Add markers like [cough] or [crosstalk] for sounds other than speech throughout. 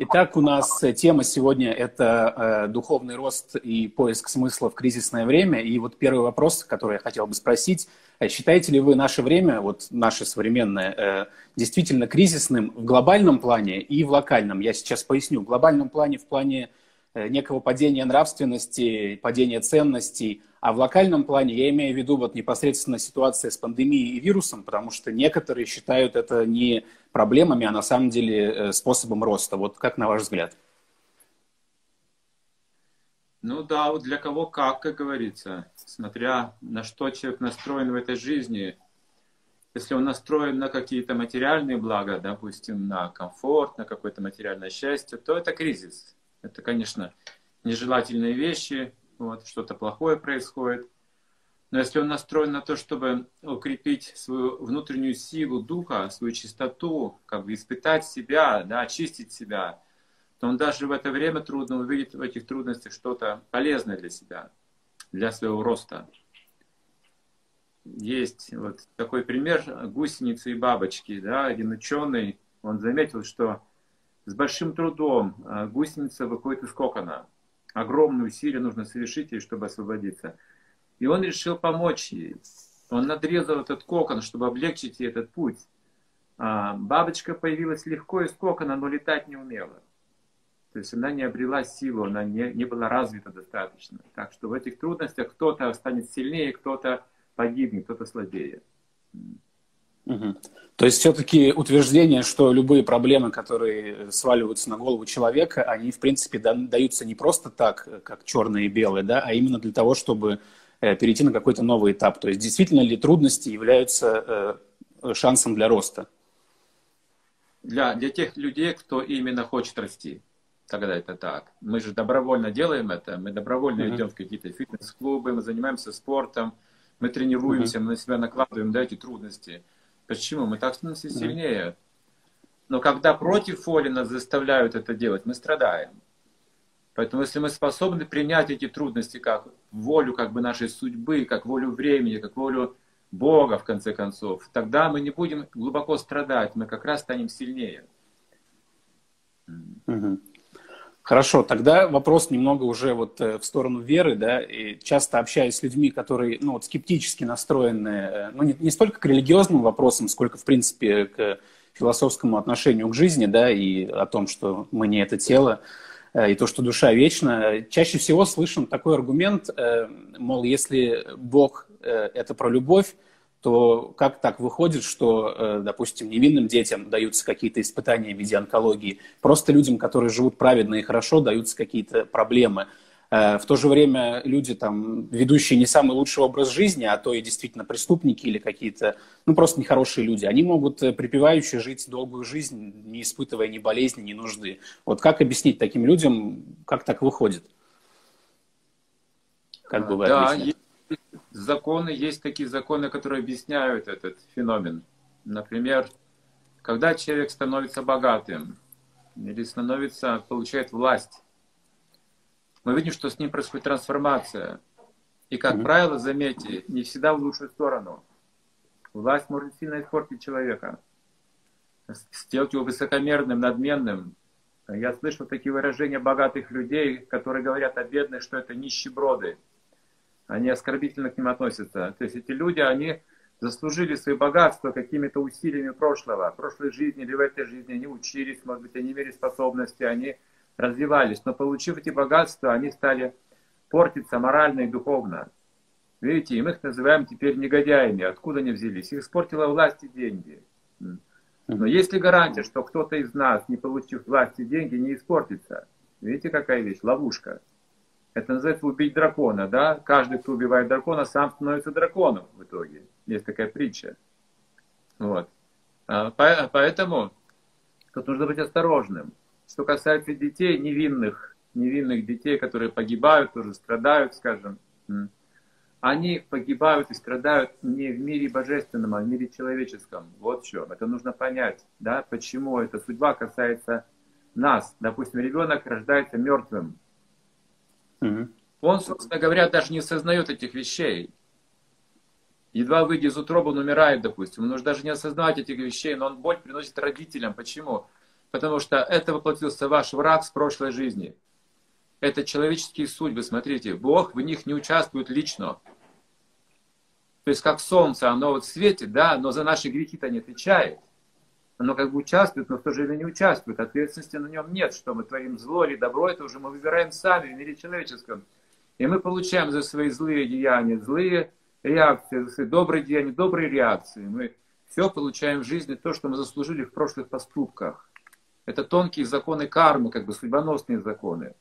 Итак, у нас э, тема сегодня – это э, духовный рост и поиск смысла в кризисное время. И вот первый вопрос, который я хотел бы спросить. Э, считаете ли вы наше время, вот наше современное, э, действительно кризисным в глобальном плане и в локальном? Я сейчас поясню. В глобальном плане, в плане э, некого падения нравственности, падения ценностей, а в локальном плане я имею в виду вот непосредственно ситуация с пандемией и вирусом, потому что некоторые считают это не проблемами, а на самом деле э, способом роста. Вот как на ваш взгляд? Ну да, вот для кого как, как говорится, смотря на что человек настроен в этой жизни. Если он настроен на какие-то материальные блага, допустим, на комфорт, на какое-то материальное счастье, то это кризис. Это, конечно, нежелательные вещи, вот, что-то плохое происходит. Но если он настроен на то, чтобы укрепить свою внутреннюю силу духа, свою чистоту, как бы испытать себя, да, очистить себя, то он даже в это время трудно увидит в этих трудностях что-то полезное для себя, для своего роста. Есть вот такой пример гусеницы и бабочки. Да? Один ученый, он заметил, что с большим трудом а, гусеница выходит из кокона. Огромные усилия нужно совершить ей, чтобы освободиться. И он решил помочь ей. Он надрезал этот кокон, чтобы облегчить ей этот путь. А бабочка появилась легко из кокона, но летать не умела. То есть она не обрела силу, она не, не была развита достаточно. Так что в этих трудностях кто-то станет сильнее, кто-то погибнет, кто-то слабее. Угу. То есть все-таки утверждение, что любые проблемы, которые сваливаются на голову человека, они в принципе даются не просто так, как черные и белые, да, а именно для того, чтобы Э, перейти на какой-то новый этап. То есть действительно ли трудности являются э, шансом для роста? Для, для тех людей, кто именно хочет расти. Тогда это так. Мы же добровольно делаем это, мы добровольно uh-huh. идем в какие-то фитнес-клубы, мы занимаемся спортом, мы тренируемся, uh-huh. мы на себя накладываем да, эти трудности. Почему? Мы так становимся сильнее. Но когда против воли нас заставляют это делать, мы страдаем. Поэтому если мы способны принять эти трудности как волю как бы нашей судьбы, как волю времени, как волю Бога, в конце концов, тогда мы не будем глубоко страдать, мы как раз станем сильнее. Хорошо, тогда вопрос немного уже вот э, в сторону веры, да, и часто общаюсь с людьми, которые, ну, вот скептически настроены, э, ну, не, не столько к религиозным вопросам, сколько, в принципе, к философскому отношению к жизни, да, и о том, что мы не это тело, Э, и то, что душа вечна, чаще всего слышим такой аргумент, мол, если Бог это про любовь, то как так выходит, что, допустим, невинным детям даются какие-то испытания в виде онкологии, просто людям, которые живут праведно и хорошо, даются какие-то проблемы – Э, в то же время люди, там, ведущие не самый лучший образ жизни, а то и действительно преступники или какие-то, ну, просто нехорошие люди, они могут э, припеваючи жить долгую жизнь, не испытывая ни болезни, ни нужды. Вот как объяснить таким людям, как так выходит? Как бы вы да, есть законы, есть такие законы, которые объясняют этот феномен. Например, когда человек становится богатым или становится, получает власть, мы видим, что с ним происходит трансформация. И, как mm-hmm. правило, заметьте, не всегда в лучшую сторону. Власть может сильно испортить человека, сделать его высокомерным, надменным. Я слышал такие выражения богатых людей, которые говорят о бедных, что это нищеброды. Они оскорбительно к ним относятся. То есть эти люди, они заслужили свои богатства какими-то усилиями прошлого, прошлой жизни или в этой жизни. Они учились, может быть, они имели способности, они развивались, но получив эти богатства, они стали портиться морально и духовно. Видите, и мы их называем теперь негодяями. Откуда они взялись? Их испортила власть и деньги. Но есть ли гарантия, что кто-то из нас, не получив власть и деньги, не испортится? Видите, какая вещь? Ловушка. Это называется убить дракона, да? Каждый, кто убивает дракона, сам становится драконом в итоге. Есть такая притча. Вот. А, поэтому тут нужно быть осторожным. Что касается детей, невинных, невинных детей, которые погибают, тоже страдают, скажем, они погибают и страдают не в мире божественном, а в мире человеческом. Вот в чем. Это нужно понять, да, почему эта судьба касается нас. Допустим, ребенок рождается мертвым. Mm Он, собственно говоря, даже не осознает этих вещей. Едва выйдя из утробы, он умирает, допустим. Он может даже не осознавать этих вещей, но он боль приносит родителям. Почему? Потому что это воплотился ваш враг с прошлой жизни. Это человеческие судьбы, смотрите. Бог в них не участвует лично. То есть как солнце, оно вот светит, да, но за наши грехи-то не отвечает. Оно как бы участвует, но в то же время не участвует. Ответственности на нем нет, что мы творим зло или добро, это уже мы выбираем сами в мире человеческом. И мы получаем за свои злые деяния злые реакции, за свои добрые деяния добрые реакции. Мы все получаем в жизни то, что мы заслужили в прошлых поступках. Это тонкие законы кармы, как бы судьбоносные законы.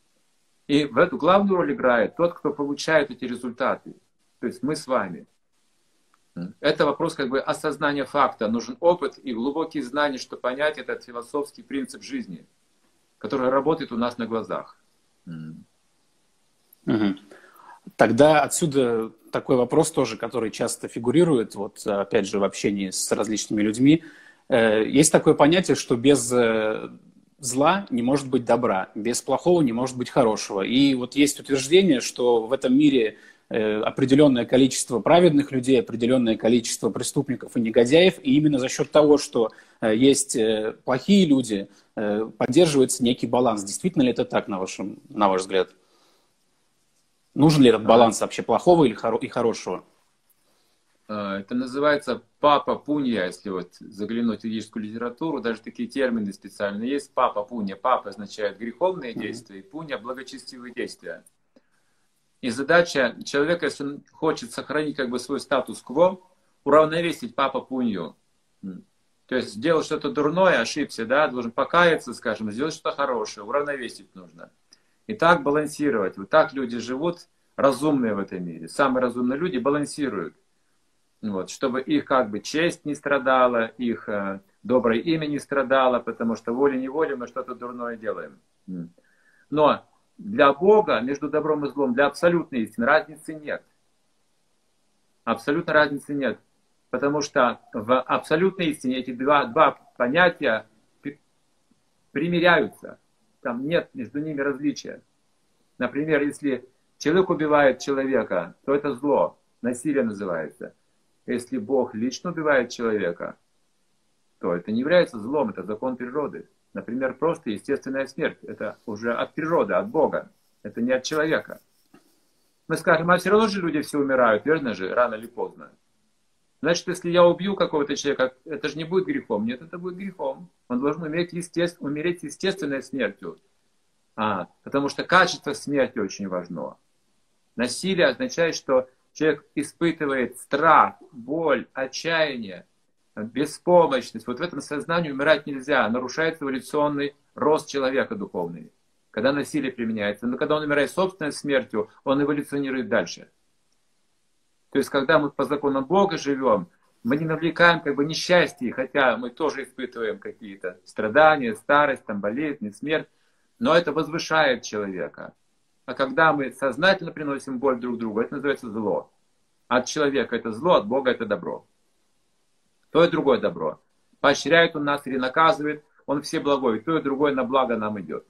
И в эту главную роль играет тот, кто получает эти результаты. То есть мы с вами. Это вопрос как бы осознания факта. Нужен опыт и глубокие знания, чтобы понять этот философский принцип жизни, который работает у нас на глазах. Угу. Тогда отсюда такой вопрос тоже, который часто фигурирует, вот опять же в общении с различными людьми. Э, есть такое понятие, что без э, зла не может быть добра, без плохого не может быть хорошего. И вот есть утверждение, что в этом мире определенное количество праведных людей, определенное количество преступников и негодяев, и именно за счет того, что э, есть э, плохие люди, поддерживается некий баланс. Действительно ли это так, на, вашем, на ваш взгляд? Нужен ли этот баланс вообще плохого или хоро- и хорошего? Это называется папа пунья, если вот заглянуть в ведическую литературу, даже такие термины специальные есть. Папа пунья. Папа означает греховные действия, и пунья благочестивые действия. И задача человека, если он хочет сохранить как бы свой статус-кво, уравновесить папа пунью. То есть сделал что-то дурное, ошибся, да, должен покаяться, скажем, сделать что-то хорошее, уравновесить нужно. И так балансировать. Вот так люди живут, разумные в этом мире. Самые разумные люди балансируют. Вот, чтобы их как бы честь не страдала, их э, доброе имя не страдало, потому что волей-неволей мы что-то дурное делаем. Но для Бога между добром и злом, для абсолютной истины разницы нет. Абсолютно разницы нет. Потому что в абсолютной истине эти два, два понятия примиряются. Там нет между ними различия. Например, если человек убивает человека, то это зло, насилие называется. Если Бог лично убивает человека, то это не является злом, это закон природы. Например, просто естественная смерть. Это уже от природы, от Бога. Это не от человека. Мы скажем, а все равно же люди все умирают, верно же, рано или поздно. Значит, если я убью какого-то человека, это же не будет грехом. Нет, это будет грехом. Он должен умереть, естеств... умереть естественной смертью. А, потому что качество смерти очень важно. Насилие означает, что человек испытывает страх, боль, отчаяние, беспомощность. Вот в этом сознании умирать нельзя. Нарушается эволюционный рост человека духовный. Когда насилие применяется. Но когда он умирает собственной смертью, он эволюционирует дальше. То есть, когда мы по законам Бога живем, мы не навлекаем как бы несчастье, хотя мы тоже испытываем какие-то страдания, старость, там, болезни, смерть, но это возвышает человека. А когда мы сознательно приносим боль друг другу, это называется зло. От человека это зло, от Бога это добро то и другое добро. Поощряет он нас или наказывает, он все благой, то и другое на благо нам идет.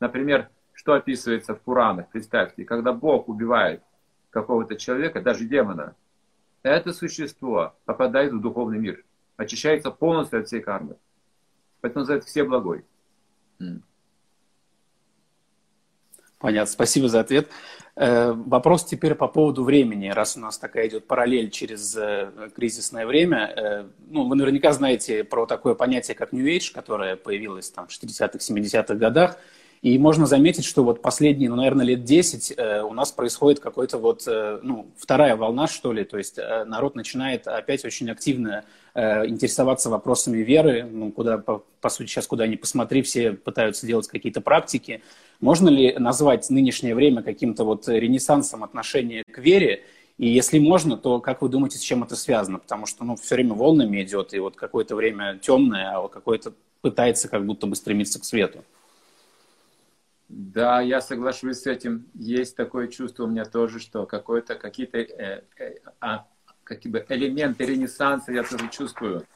Например, что описывается в Пуранах, представьте, когда Бог убивает какого-то человека, даже демона, это существо попадает в духовный мир, очищается полностью от всей кармы. Поэтому называется все благой. Понятно, спасибо за ответ. Э, вопрос теперь по поводу времени, раз у нас такая идет параллель через э, кризисное время. Э, ну, вы наверняка знаете про такое понятие, как New Age, которое появилось там, в 60-х, 70-х годах. И можно заметить, что вот последние, ну, наверное, лет 10 э, у нас происходит какой-то вот, ну, вторая волна, что ли. То есть народ начинает опять очень активно интересоваться вопросами веры. Ну, куда, по, по сути, сейчас куда ни посмотри, все пытаются делать какие-то практики. Можно ли назвать нынешнее время каким-то вот ренессансом отношения к вере? И если можно, то как вы думаете, с чем это связано? Потому что ну, все время волнами идет, и вот какое-то время темное, а какое-то пытается как будто бы стремиться к свету. Да, я соглашусь с этим. Есть такое чувство у меня тоже, что какой-то какие-то э, э, а, какие бы элементы ренессанса я тоже чувствую.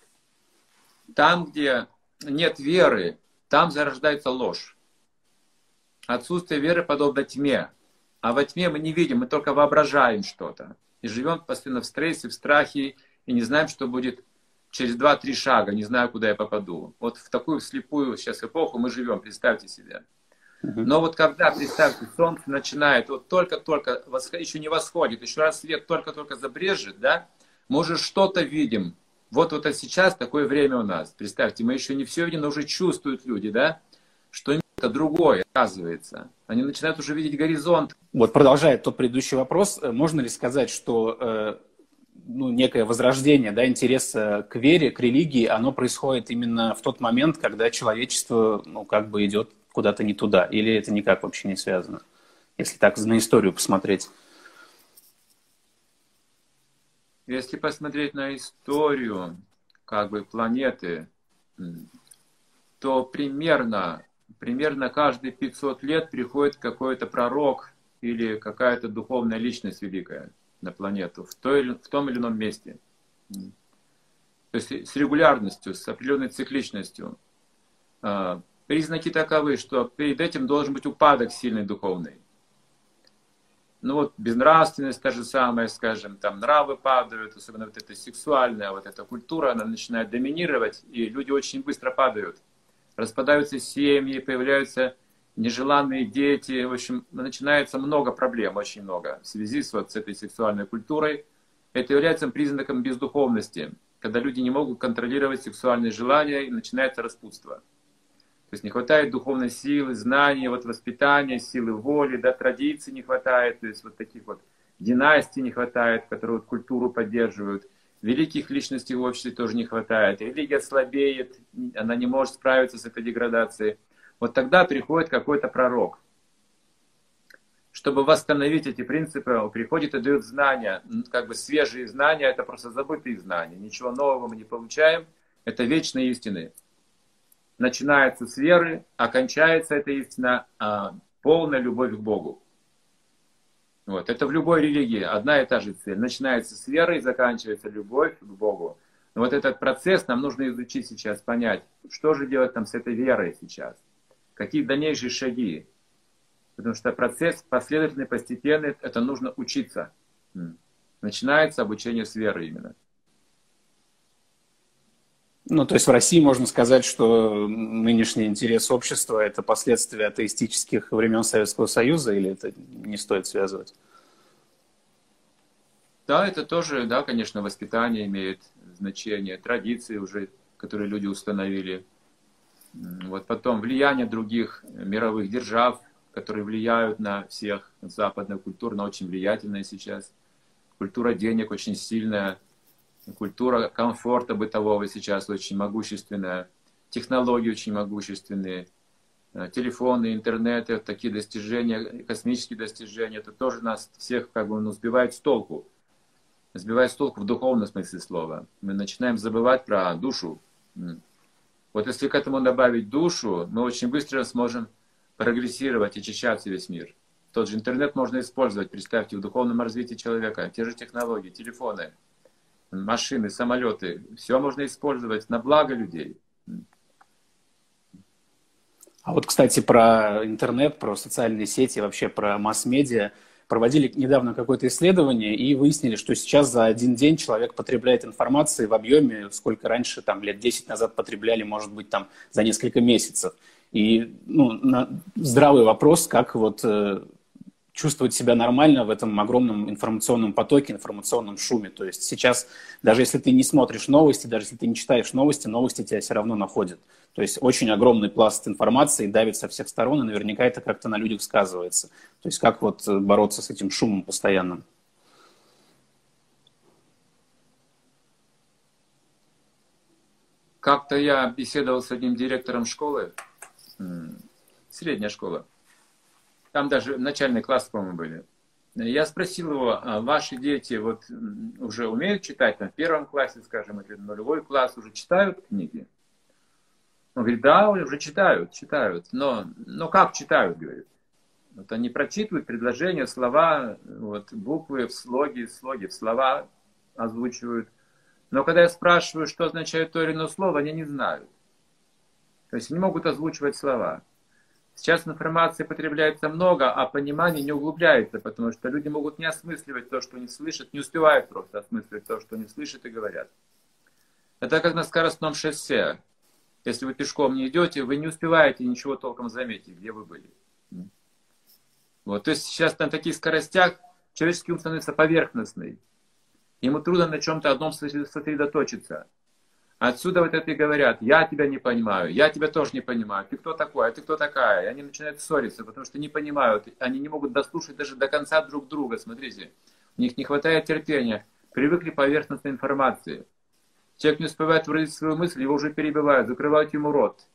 Там, где нет веры, там зарождается ложь. Отсутствие веры подобно тьме. А во тьме мы не видим, мы только воображаем что-то. И живем постоянно в стрессе, в страхе, и не знаем, что будет через 2-3 шага, не знаю, куда я попаду. Вот в такую слепую сейчас эпоху мы живем, представьте себе. Но вот когда, представьте, солнце начинает, вот только-только, еще не восходит, еще раз свет только-только забрежет, да, мы уже что-то видим. Вот, вот сейчас такое время у нас. Представьте, мы еще не все видим, но уже чувствуют люди, да, что это другое, оказывается. Они начинают уже видеть горизонт. Вот продолжает тот предыдущий вопрос. Э, можно ли сказать, что э, ну, некое возрождение да, интереса к вере, к религии, оно происходит именно в тот момент, когда человечество ну, как бы идет куда-то не туда? Или это никак вообще не связано? Если так на историю посмотреть. Если посмотреть на историю как бы планеты, то примерно, примерно каждые 500 лет приходит какой-то пророк или какая-то духовная личность великая на планету в, той, в том или ином месте. То есть с регулярностью, с определенной цикличностью. Признаки таковы, что перед этим должен быть упадок сильный духовный. Ну вот безнравственность та же самая, скажем, там нравы падают, особенно вот эта сексуальная, вот эта культура, она начинает доминировать, и люди очень быстро падают. Распадаются семьи, появляются нежеланные дети, в общем, начинается много проблем, очень много, в связи с, вот, с этой сексуальной культурой. Это является признаком бездуховности, когда люди не могут контролировать сексуальные желания, и начинается распутство. То есть не хватает духовной силы, знаний, вот воспитания, силы воли, да, традиций не хватает, то есть вот таких вот династий не хватает, которые вот культуру поддерживают. Великих личностей в обществе тоже не хватает. Религия слабеет, она не может справиться с этой деградацией. Вот тогда приходит какой-то пророк. Чтобы восстановить эти принципы, он приходит и дает знания, как бы свежие знания, это просто забытые знания. Ничего нового мы не получаем, это вечные истины начинается с веры, окончается эта истина а, полная любовь к Богу. Вот. Это в любой религии одна и та же цель. Начинается с веры и заканчивается любовь к Богу. Но вот этот процесс нам нужно изучить сейчас, понять, что же делать там с этой верой сейчас. Какие дальнейшие шаги. Потому что процесс последовательный, постепенный, это нужно учиться. Начинается обучение с веры именно. Ну, то есть в России можно сказать, что нынешний интерес общества – это последствия атеистических времен Советского Союза, или это не стоит связывать? Да, это тоже, да, конечно, воспитание имеет значение, традиции уже, которые люди установили. Вот потом влияние других мировых держав, которые влияют на всех. Западная культура, она очень влиятельная сейчас. Культура денег очень сильная – Культура комфорта бытового сейчас очень могущественная. Технологии очень могущественные. Э, телефоны, интернеты, такие достижения, космические достижения, это тоже нас всех как бы ну, сбивает с толку. Сбивает с толку в духовном смысле слова. Мы начинаем забывать про душу. Вот если к этому добавить душу, мы очень быстро сможем прогрессировать, очищаться весь мир. Тот же интернет можно использовать, представьте, в духовном развитии человека. Те же технологии, телефоны – машины, самолеты, все можно использовать на благо людей. А вот, кстати, про интернет, про социальные сети, вообще про масс-медиа. Проводили недавно какое-то исследование и выяснили, что сейчас за один день человек потребляет информации в объеме, сколько раньше, там, лет 10 назад потребляли, может быть, там, за несколько месяцев. И ну, на здравый вопрос, как вот э, чувствовать себя нормально в этом огромном информационном потоке, информационном шуме. То есть сейчас, даже если ты не смотришь новости, даже если ты не читаешь новости, новости тебя все равно находят. То есть очень огромный пласт информации давит со всех сторон, и наверняка это как-то на людях сказывается. То есть как вот бороться с этим шумом постоянным? Как-то я беседовал с одним директором школы, средняя школа, там даже начальные классы, по-моему, были. Я спросил его, а ваши дети вот уже умеют читать, там, в первом классе, скажем, или нулевой класс, уже читают книги? Он говорит, да, уже читают, читают. Но, но как читают, говорит? Вот они прочитывают предложения, слова, вот, буквы в слоги, слоги в слова озвучивают. Но когда я спрашиваю, что означает то или иное слово, они не знают. То есть не могут озвучивать слова. Сейчас информации потребляется много, а понимание не углубляется, потому что люди могут не осмысливать то, что они слышат, не успевают просто осмысливать то, что они слышат и говорят. Это как на скоростном шоссе. Если вы пешком не идете, вы не успеваете ничего толком заметить, где вы были. Вот, то есть сейчас на таких скоростях человеческий ум становится поверхностный. Ему трудно на чем-то одном сосредоточиться. Отсюда вот это и говорят, я тебя не понимаю, я тебя тоже не понимаю, ты кто такой, а ты кто такая. И они начинают ссориться, потому что не понимают, они не могут дослушать даже до конца друг друга, смотрите. У них не хватает терпения, привыкли поверхностной информации. Человек не успевает выразить свою мысль, его уже перебивают, закрывают ему рот.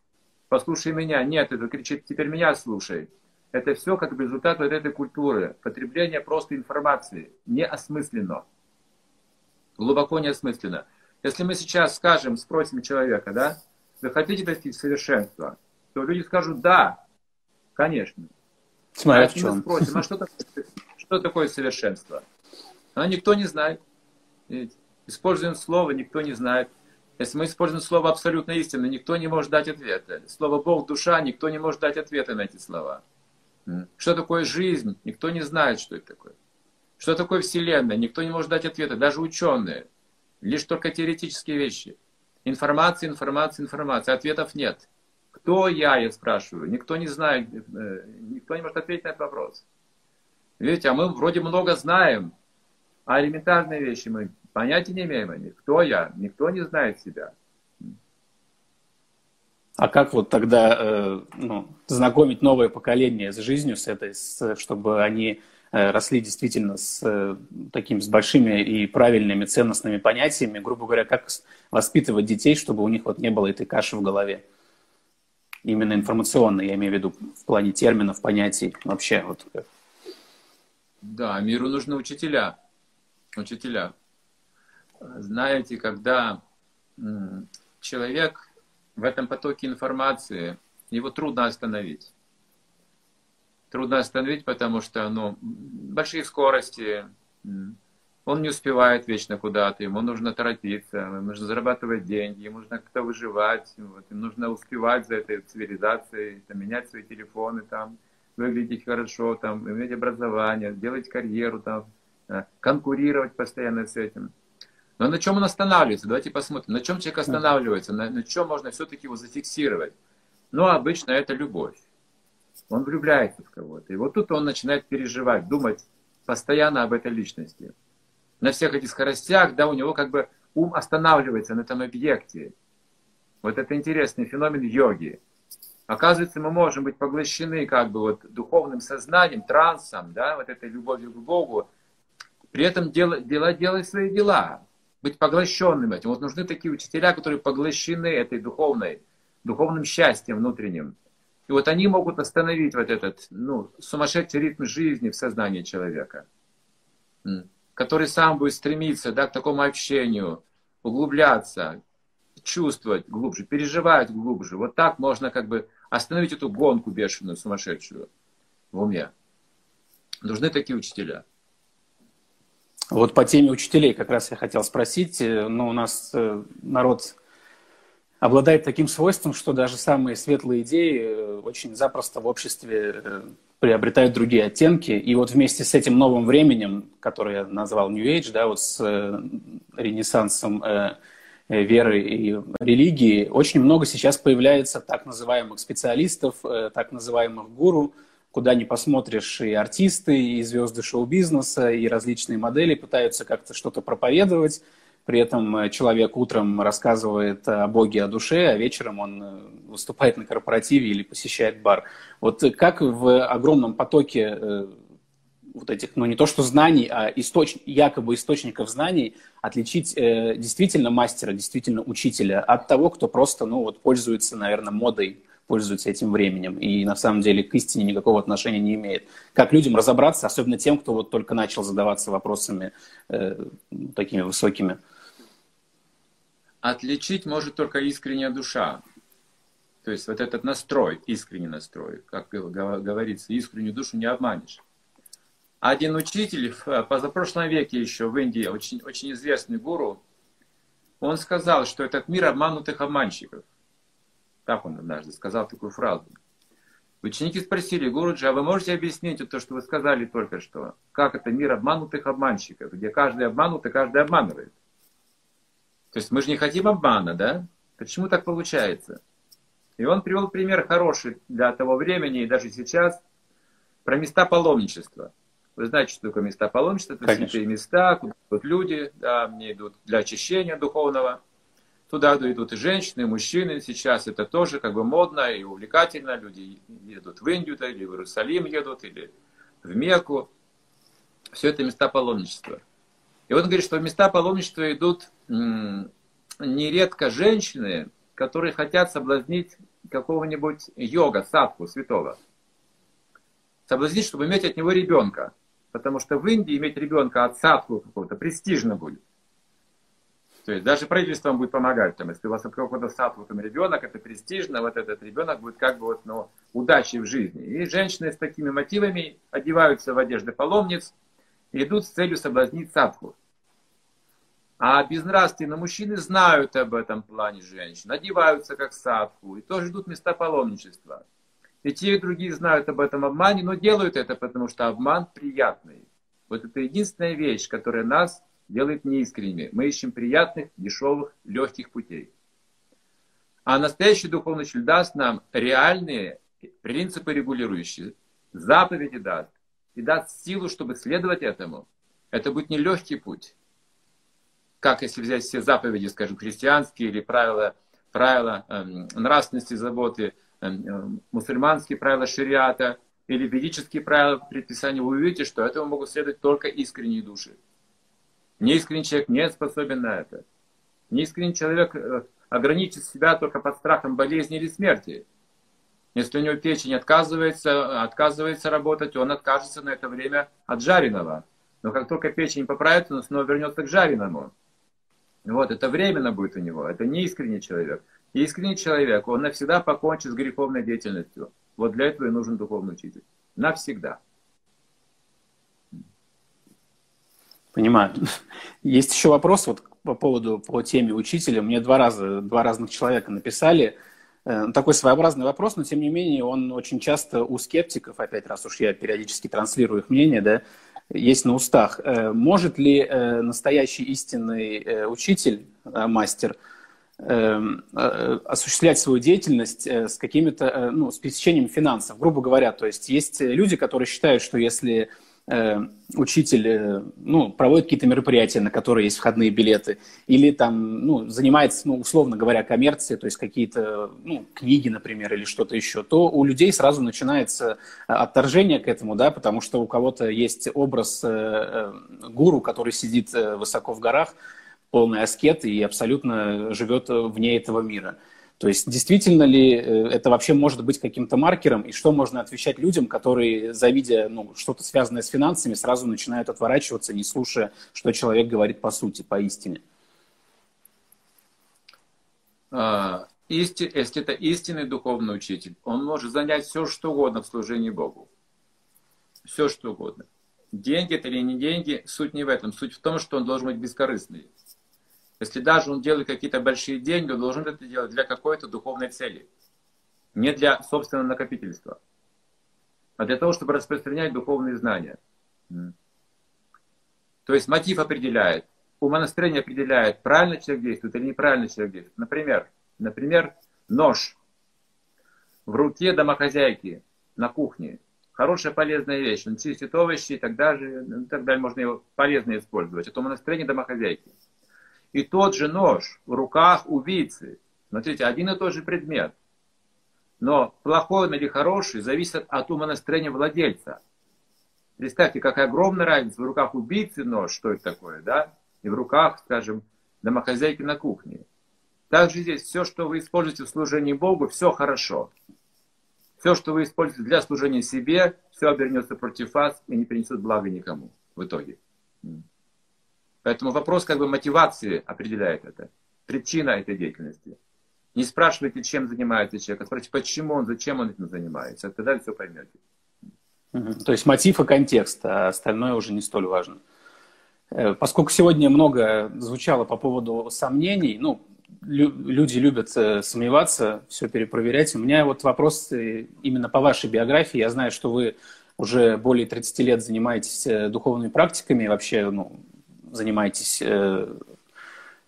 Послушай меня. Нет, это кричит, теперь меня слушай. Это все как результат вот этой культуры. Потребление просто информации. Неосмысленно. Глубоко неосмысленно. Если мы сейчас скажем, спросим человека, да, вы хотите достичь совершенства, то люди скажут, да, конечно. Смотря а чем. мы спросим, а что такое, что такое совершенство? А никто не знает. Используем слово, никто не знает. Если мы используем слово абсолютно истина, никто не может дать ответа. Слово Бог, душа, никто не может дать ответа на эти слова. Что такое жизнь? Никто не знает, что это такое. Что такое Вселенная? Никто не может дать ответа, даже ученые. Лишь только теоретические вещи. Информация, информация, информация. Ответов нет. Кто я, я спрашиваю. Никто не знает, э, никто не может ответить на этот вопрос. Видите, а мы вроде много знаем, а элементарные вещи мы понятия не имеем о них. Кто я? Никто не знает себя. А как вот тогда э, ну, знакомить новое поколение с жизнью, с этой, с, чтобы они росли действительно с э, такими с большими и правильными ценностными понятиями, грубо говоря, как воспитывать детей, чтобы у них вот не было этой каши в голове? Именно информационной, я имею в виду в плане терминов, понятий вообще. Вот. Да, миру нужны учителя. Учителя. Знаете, когда человек в этом потоке информации, его трудно остановить. Трудно остановить, потому что ну, большие скорости, он не успевает вечно куда-то, ему нужно торопиться, ему нужно зарабатывать деньги, ему нужно как-то выживать, вот, ему нужно успевать за этой цивилизацией, там, менять свои телефоны, там, выглядеть хорошо, там, иметь образование, делать карьеру, там, э, конкурировать постоянно с этим. Но на чем он останавливается? Давайте посмотрим. На чем человек останавливается? На, на чем можно все-таки его зафиксировать? Ну, обычно это любовь. Он влюбляется в кого-то. И вот тут он начинает переживать, думать постоянно об этой личности. На всех этих скоростях, да, у него как бы ум останавливается на этом объекте. Вот это интересный феномен йоги. Оказывается, мы можем быть поглощены как бы вот духовным сознанием, трансом, да, вот этой любовью к Богу, при этом делать, делать, делать свои дела быть поглощенным этим. Вот нужны такие учителя, которые поглощены этой духовной, духовным счастьем внутренним. И вот они могут остановить вот этот ну, сумасшедший ритм жизни в сознании человека, который сам будет стремиться да, к такому общению, углубляться, чувствовать глубже, переживать глубже. Вот так можно как бы остановить эту гонку бешеную, сумасшедшую в уме. Нужны такие учителя. Вот по теме учителей как раз я хотел спросить. Э, ну, у нас э, народ обладает таким свойством, что даже самые светлые идеи э, очень запросто в обществе приобретают другие оттенки. И вот вместе с этим новым временем, которое я назвал New Age, да, вот с ренессансом веры и религии, очень много сейчас появляется так называемых специалистов, так называемых гуру, куда ни посмотришь, и артисты, и звезды шоу-бизнеса, и различные модели пытаются как-то что-то проповедовать. При этом э, человек утром рассказывает о Боге, о душе, а вечером он э, выступает на корпоративе или посещает бар. Вот как в огромном потоке э, вот этих, ну не то что знаний, а источ... якобы источников знаний отличить э, действительно мастера, действительно учителя от того, кто просто, ну вот пользуется, наверное, модой пользуется этим временем и на самом деле к истине никакого отношения не имеет. Как людям разобраться, особенно тем, кто вот только начал задаваться вопросами э, такими высокими? Отличить может только искренняя душа. То есть вот этот настрой, искренний настрой, как говорится, искреннюю душу не обманешь. Один учитель в позапрошлом веке еще в Индии, очень, очень известный гуру, он сказал, что этот мир обманутых обманщиков. Так он однажды сказал такую фразу. Ученики спросили, Гуруджи, а вы можете объяснить то, что вы сказали только что? Как это мир обманутых обманщиков, где каждый обманут и каждый обманывает? То есть мы же не хотим обмана, да? Почему так получается? И он привел пример хороший для того времени и даже сейчас про места паломничества. Вы знаете, что такое места паломничества? Это Конечно. святые места, куда идут люди, да, мне идут для очищения духовного. Туда идут и женщины, и мужчины. Сейчас это тоже как бы модно и увлекательно. Люди едут в Индию, или в Иерусалим едут, или в Мекку. Все это места паломничества. И он говорит, что в места паломничества идут нередко женщины, которые хотят соблазнить какого-нибудь йога, садху, святого. Соблазнить, чтобы иметь от него ребенка. Потому что в Индии иметь ребенка от садху какого-то престижно будет. То есть даже правительство вам будет помогать. Там, если у вас от какого-то садху там ребенок, это престижно, вот этот ребенок будет как бы вот, ну, удачей в жизни. И женщины с такими мотивами одеваются в одежды паломниц и идут с целью соблазнить садху. А безнравственные мужчины знают об этом плане женщин, одеваются как садху и тоже ждут места паломничества. И те, и другие знают об этом обмане, но делают это, потому что обман приятный. Вот это единственная вещь, которая нас делает неискренними. Мы ищем приятных, дешевых, легких путей. А настоящий духовный учитель даст нам реальные принципы регулирующие, заповеди даст, и даст силу, чтобы следовать этому. Это будет не легкий путь как если взять все заповеди, скажем, христианские или правила, правила э, нравственности, заботы, э, мусульманские правила шариата или ведические правила предписания, вы увидите, что этому могут следовать только искренние души. Неискренний человек не способен на это. Неискренний человек э, ограничит себя только под страхом болезни или смерти. Если у него печень отказывается, отказывается работать, он откажется на это время от жареного. Но как только печень поправится, он снова вернется к жареному. Вот, это временно будет у него, это не искренний человек. Искренний человек, он навсегда покончит с греховной деятельностью. Вот для этого и нужен духовный учитель. Навсегда. Понимаю. Есть еще вопрос вот по поводу, по теме учителя. Мне два раза, два разных человека написали. Э, такой своеобразный вопрос, но тем не менее он очень часто у скептиков, опять раз уж я периодически транслирую их мнение, да, есть на устах. Э, может ли э, настоящий истинный учитель, мастер, осуществлять свою деятельность с какими-то, ну, с пересечением финансов, грубо говоря. То есть есть люди, которые считают, что если учитель э, ну, проводит какие-то мероприятия, на которые есть входные билеты, или там, ну, занимается, ну, условно говоря, коммерцией, то есть какие-то, ну, книги, например, или что-то еще, то у людей сразу начинается э, отторжение к этому, да, потому что у кого-то есть образ э, гуру, который сидит высоко в горах, полный аскет и абсолютно живет вне этого мира. То есть действительно ли э, это вообще может быть каким-то маркером, и что можно отвечать людям, которые, завидя ну, что-то связанное с финансами, сразу начинают отворачиваться, не слушая, что человек говорит по сути, по истине? А, исти, если это истинный духовный учитель, он может занять все, что угодно в служении Богу. Все, что угодно. Деньги это или не деньги, суть не в этом. Суть в том, что он должен быть бескорыстный. Если даже он делает какие-то большие деньги, он должен это делать для какой-то духовной цели. Не для собственного накопительства, а для того, чтобы распространять духовные знания. То есть мотив определяет, умонастроение определяет, правильно человек действует или неправильно человек действует. Например, например, нож в руке домохозяйки на кухне. Хорошая полезная вещь. Он чистит овощи, тогда же, ну, тогда можно его полезно использовать. Это умонастроение домохозяйки и тот же нож в руках убийцы. Смотрите, один и тот же предмет. Но плохой он или хороший зависит от умонастроения владельца. Представьте, какая огромная разница в руках убийцы нож, что это такое, да? И в руках, скажем, домохозяйки на кухне. Также здесь все, что вы используете в служении Богу, все хорошо. Все, что вы используете для служения себе, все обернется против вас и не принесет блага никому в итоге. Поэтому вопрос как бы мотивации определяет это. Причина этой деятельности. Не спрашивайте, чем занимается человек, а спрашивайте, почему он, зачем он этим занимается. Тогда все поймете. То есть мотив и контекст, а остальное уже не столь важно. Э, поскольку сегодня много звучало по поводу сомнений, ну, люди любят э, сомневаться, все перепроверять. У меня вот вопрос э, именно по вашей биографии. Я знаю, что вы уже более 30 лет занимаетесь духовными практиками, вообще ну, занимаетесь э,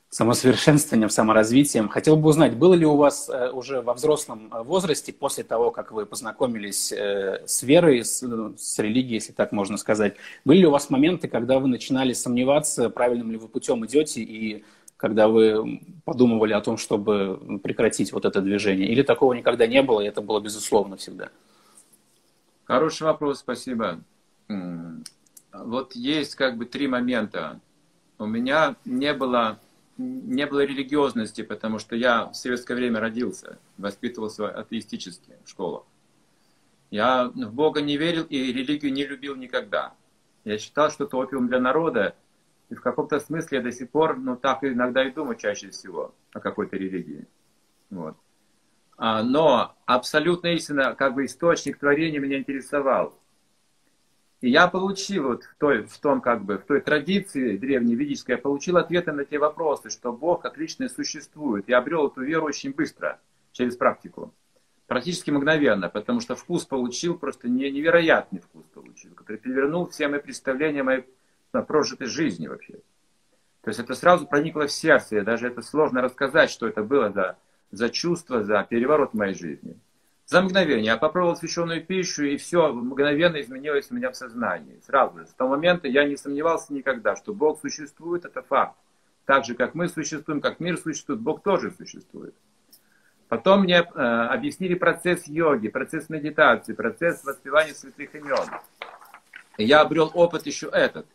самосовершенствованием, саморазвитием. Хотел бы узнать, было ли у вас э, уже во взрослом э, возрасте, после того, как вы познакомились с верой, с, с религией, если так можно сказать, были ли у вас моменты, когда вы начинали сомневаться, правильным ли вы путем идете, и когда вы подумывали о том, чтобы прекратить вот это движение? Или такого никогда не было, и это было безусловно всегда? Хороший вопрос, спасибо. Вот есть как бы три момента. У меня не было не было религиозности, потому что я в советское время родился, воспитывался атеистически в школах. Я в Бога не верил и религию не любил никогда. Я считал, что это опиум для народа, и в каком-то смысле я до сих пор, ну так иногда и думаю чаще всего о какой-то религии. Вот. А, но абсолютно истина, как бы источник творения меня интересовал. И я получил вот в той, в том, как бы, в той традиции древней ведической, я получил ответы на те вопросы, что Бог как личность существует. Я обрел эту веру очень быстро, через практику. Практически мгновенно, потому что вкус получил, просто невероятный вкус получил, который перевернул все мои представления моей на прожитой жизни вообще. То есть это сразу проникло в сердце, и даже это сложно рассказать, что это было за, за чувство, за переворот в моей жизни. За мгновение я попробовал священную пищу, и все мгновенно изменилось у меня в сознании. Сразу же. С того момента я не сомневался никогда, что Бог существует, это факт. Так же, как мы существуем, как мир существует, Бог тоже существует. Потом мне э, объяснили процесс йоги, процесс медитации, процесс воспевания святых имен. И я обрел опыт еще этот.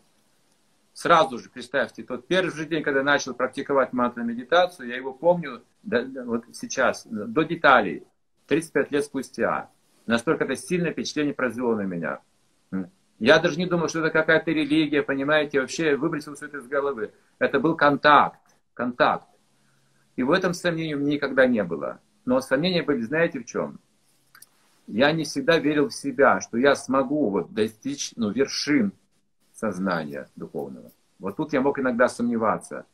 Сразу же, представьте, тот первый же день, когда начал практиковать мантру медитацию, я его помню да, вот сейчас, до деталей. 35 лет спустя. Настолько это сильное впечатление произвело на меня. Я даже не думал, что это какая-то религия, понимаете, вообще выбросил все это из головы. Это был контакт, контакт. И в этом сомнений никогда не было. Но сомнения были, знаете, в чем? Я не всегда верил в себя, что я смогу вот достичь ну, вершин сознания духовного. Вот тут я мог иногда сомневаться.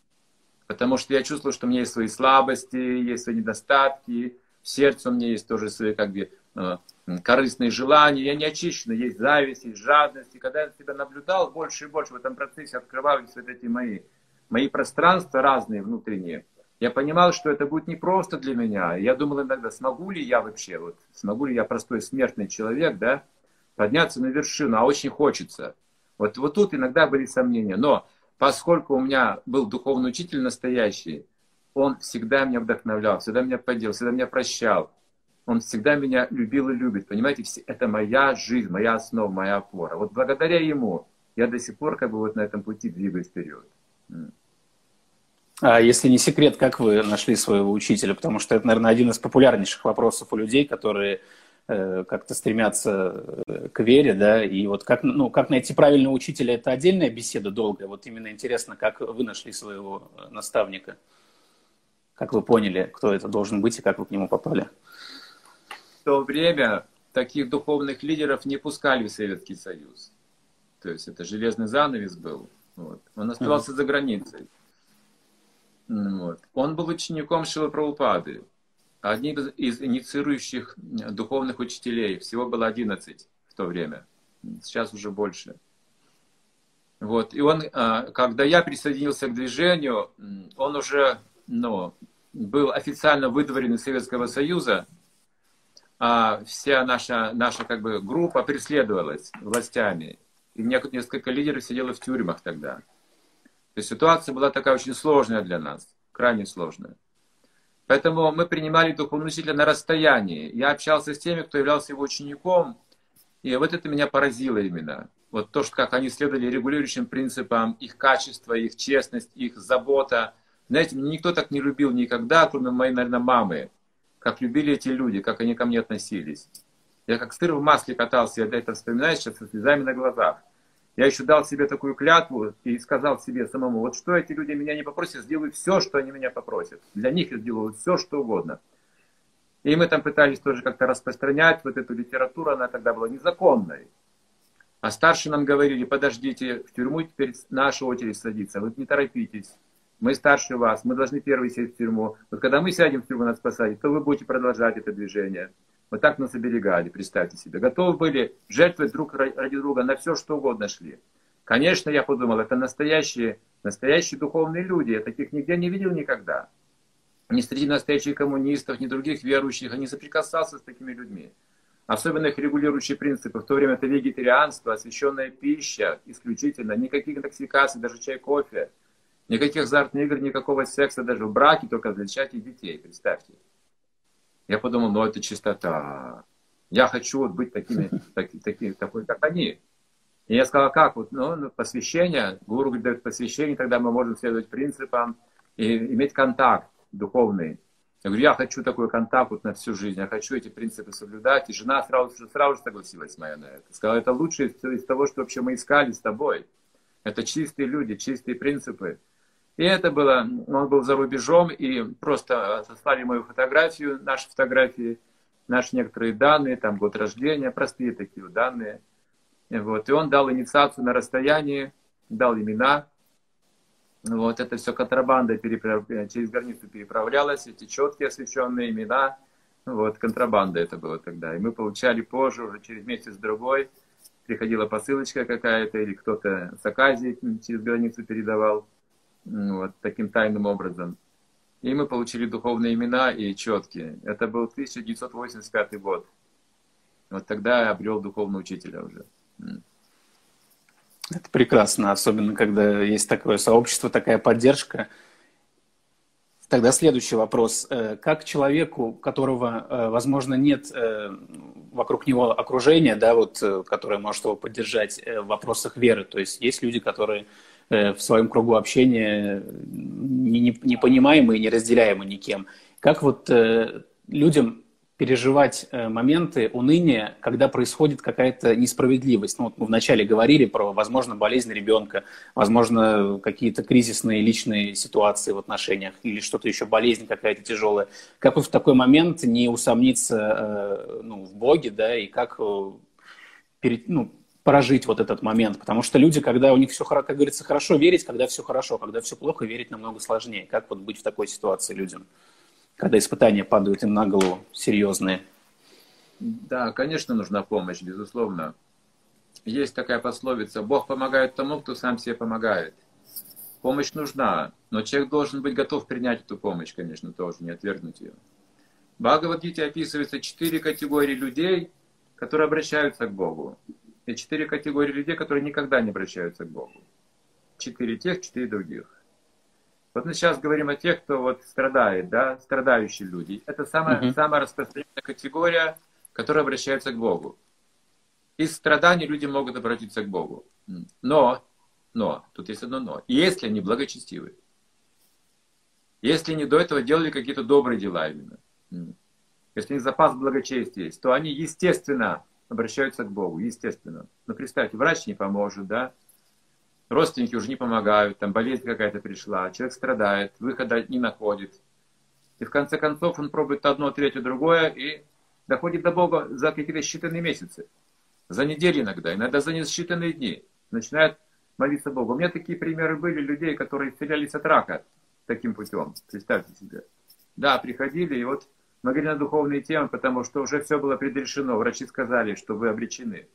Потому что я чувствовал, что у меня есть свои слабости, есть свои недостатки, в сердце у меня есть тоже свои как бы э, корыстные желания, я не очищен, есть зависть, есть жадность. И когда я себя наблюдал больше и больше в этом процессе, открывались вот эти мои, мои пространства разные внутренние, я понимал, что это будет непросто для меня. Я думал иногда, смогу ли я вообще, вот, смогу ли я простой смертный человек, да, подняться на вершину, а очень хочется. Вот, вот тут иногда были сомнения. Но поскольку у меня был духовный учитель настоящий, он всегда меня вдохновлял, всегда меня поддерживал, всегда меня прощал. Он всегда меня любил и любит. Понимаете, это моя жизнь, моя основа, моя опора. Вот благодаря ему я до сих пор как бы вот на этом пути двигаюсь вперед. А если не секрет, как вы нашли своего учителя? Потому что это, наверное, один из популярнейших вопросов у людей, которые э, как-то стремятся э, к вере, да, и вот как, ну, как найти правильного учителя, это отдельная беседа долгая. Вот именно интересно, как вы нашли своего э, наставника. Как вы поняли, кто это должен быть и как вы к нему попали? В то время таких духовных лидеров не пускали в Советский Союз. То есть это железный занавес был. Вот. Он оставался mm-hmm. за границей. Вот. Он был учеником Шилы Прабхупады, одним из инициирующих духовных учителей. Всего было 11 в то время. Сейчас уже больше. Вот. И он, а, когда я присоединился к движению, он уже ну, был официально выдворен из Советского Союза, а вся наша, наша как бы, группа преследовалась властями. И несколько лидеров сидело в тюрьмах тогда. То есть ситуация была такая очень сложная для нас, крайне сложная. Поэтому мы принимали духовного учителя на расстоянии. Я общался с теми, кто являлся его учеником, и вот это меня поразило именно. Вот то, что как они следовали регулирующим принципам, их качество, их честность, их забота – знаете, никто так не любил никогда, кроме моей, наверное, мамы. Как любили эти люди, как они ко мне относились. Я как сыр в масле катался, я это вспоминаю сейчас со слезами на глазах. Я еще дал себе такую клятву и сказал себе самому, вот что эти люди меня не попросят, сделаю все, что они меня попросят. Для них я сделаю все, что угодно. И мы там пытались тоже как-то распространять вот эту литературу, она тогда была незаконной. А старшие нам говорили, подождите, в тюрьму теперь наша очередь садится, вы не торопитесь мы старше вас, мы должны первые сесть в тюрьму. Вот когда мы сядем в тюрьму, нас посадят, то вы будете продолжать это движение. Вот так нас оберегали, представьте себе. Готовы были жертвовать друг ради друга, на все, что угодно шли. Конечно, я подумал, это настоящие, настоящие духовные люди. Я таких нигде не видел никогда. Ни среди настоящих коммунистов, ни других верующих. Я не соприкасался с такими людьми. Особенно их регулирующие принципы. В то время это вегетарианство, освященная пища исключительно. Никаких интоксикаций, даже чай, кофе. Никаких азартных игр, никакого секса, даже в браке, только для и детей, представьте. Я подумал, ну это чистота. Я хочу вот быть такими, так, [laughs] таки, такой, как они. И я сказал, как? Вот, ну, ну посвящение, гуру дает посвящение, тогда мы можем следовать принципам и иметь контакт духовный. Я говорю, я хочу такой контакт вот на всю жизнь, я хочу эти принципы соблюдать. И жена сразу, сразу же согласилась моя на это. Сказала, это лучшее из, из того, что вообще мы искали с тобой. Это чистые люди, чистые принципы. И это было, он был за рубежом, и просто сослали мою фотографию, наши фотографии, наши некоторые данные, там год рождения, простые такие данные. Вот. И он дал инициацию на расстоянии, дал имена. Вот это все контрабанда переправ... через границу переправлялось, эти четкие освещенные имена. Вот, контрабанда это было тогда. И мы получали позже, уже через месяц-другой, приходила посылочка какая-то, или кто-то с Аказии через границу передавал вот, таким тайным образом. И мы получили духовные имена и четкие. Это был 1985 год. Вот тогда я обрел духовного учителя уже. Это прекрасно, особенно когда есть такое сообщество, такая поддержка. Тогда следующий вопрос. Э, как человеку, которого, э, возможно, нет э, вокруг него окружения, да, вот, которое может его поддержать в вопросах веры, то есть есть люди, которые в своем кругу общения непонимаемы и неразделяемы никем. Как вот людям переживать э, моменты уныния, когда происходит какая-то несправедливость. Ну, вот мы вначале говорили про, возможно, болезнь ребенка, возможно, какие-то кризисные личные ситуации в отношениях или что-то еще, болезнь какая-то тяжелая. Как вот в такой момент не усомниться э, ну, в Боге, да, и как э, перед, ну, прожить вот этот момент. Потому что люди, когда у них все, как говорится, хорошо верить, когда все хорошо, когда все плохо, верить намного сложнее. Как вот быть в такой ситуации людям? когда испытания падают им на голову серьезные. Да, конечно, нужна помощь, безусловно. Есть такая пословица, Бог помогает тому, кто сам себе помогает. Помощь нужна, но человек должен быть готов принять эту помощь, конечно, тоже, не отвергнуть ее. В Бхагавадгите описывается четыре категории людей, которые обращаются к Богу. И четыре категории людей, которые никогда не обращаются к Богу. Четыре тех, четыре других. Вот мы сейчас говорим о тех, кто вот страдает, да, страдающие люди. Это самая, uh-huh. самая распространенная категория, которая обращается к Богу. Из страданий люди могут обратиться к Богу. Но, но, тут есть одно но. Если они благочестивы. Если они до этого делали какие-то добрые дела именно. Если у них запас благочестия есть, то они, естественно, обращаются к Богу, естественно. Но представьте, врач не поможет, да, родственники уже не помогают, там болезнь какая-то пришла, человек страдает, выхода не находит. И в конце концов он пробует одно, третье, другое и доходит до Бога за какие-то считанные месяцы. За недели иногда, иногда за несчитанные дни. Начинает молиться Богу. У меня такие примеры были людей, которые исцелялись от рака таким путем. Представьте себе. Да, приходили, и вот мы говорили на духовные темы, потому что уже все было предрешено. Врачи сказали, что вы обречены.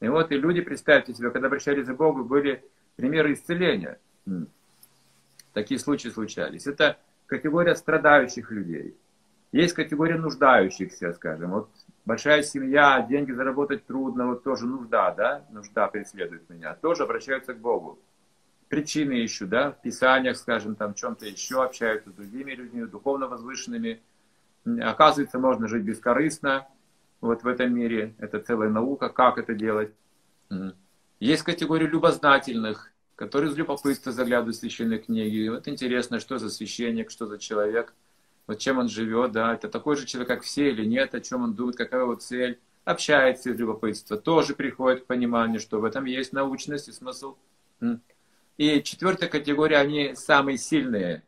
И вот и люди, представьте себе, когда обращались к Богу, были примеры исцеления. Такие случаи случались. Это категория страдающих людей. Есть категория нуждающихся, скажем. Вот большая семья, деньги заработать трудно, вот тоже нужда, да, нужда преследует меня. Тоже обращаются к Богу. Причины ищут, да, в писаниях, скажем, там, чем-то еще общаются с другими людьми, духовно возвышенными. Оказывается, можно жить бескорыстно, вот в этом мире. Это целая наука, как это делать. Есть категория любознательных, которые из любопытства заглядывают в священные книги. Вот интересно, что за священник, что за человек, вот чем он живет, да, это такой же человек, как все или нет, о чем он думает, какая его цель. Общается из любопытства, тоже приходит к пониманию, что в этом есть научность и смысл. И четвертая категория, они самые сильные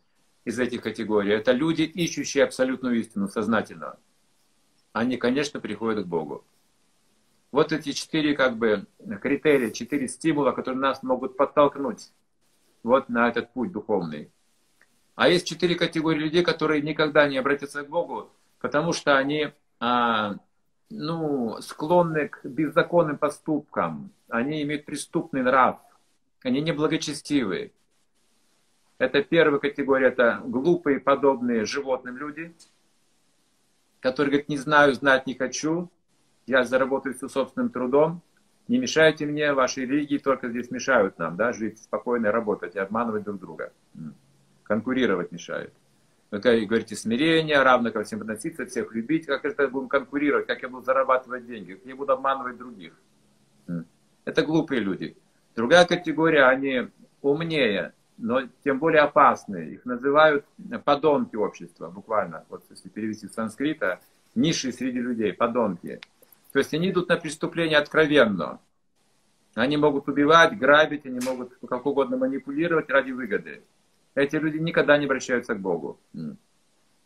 из этих категорий. Это люди, ищущие абсолютную истину сознательно они, конечно, приходят к Богу. Вот эти четыре как бы критерия, четыре стимула, которые нас могут подтолкнуть вот на этот путь духовный. А есть четыре категории людей, которые никогда не обратятся к Богу, потому что они а, ну, склонны к беззаконным поступкам, они имеют преступный нрав, они неблагочестивые. Это первая категория, это глупые, подобные животным люди, которые говорят, не знаю, знать не хочу, я заработаю все собственным трудом, не мешайте мне, ваши религии только здесь мешают нам, да, жить спокойно, работать и обманывать друг друга. Конкурировать мешают. Вы говорите, смирение, равно ко всем относиться, всех любить, как это будем конкурировать, как я буду зарабатывать деньги, как я буду обманывать других. Это глупые люди. Другая категория, они умнее, но тем более опасные. Их называют подонки общества, буквально. Вот если перевести с санскрита, низшие среди людей, подонки. То есть они идут на преступление откровенно. Они могут убивать, грабить, они могут как угодно манипулировать ради выгоды. Эти люди никогда не обращаются к Богу.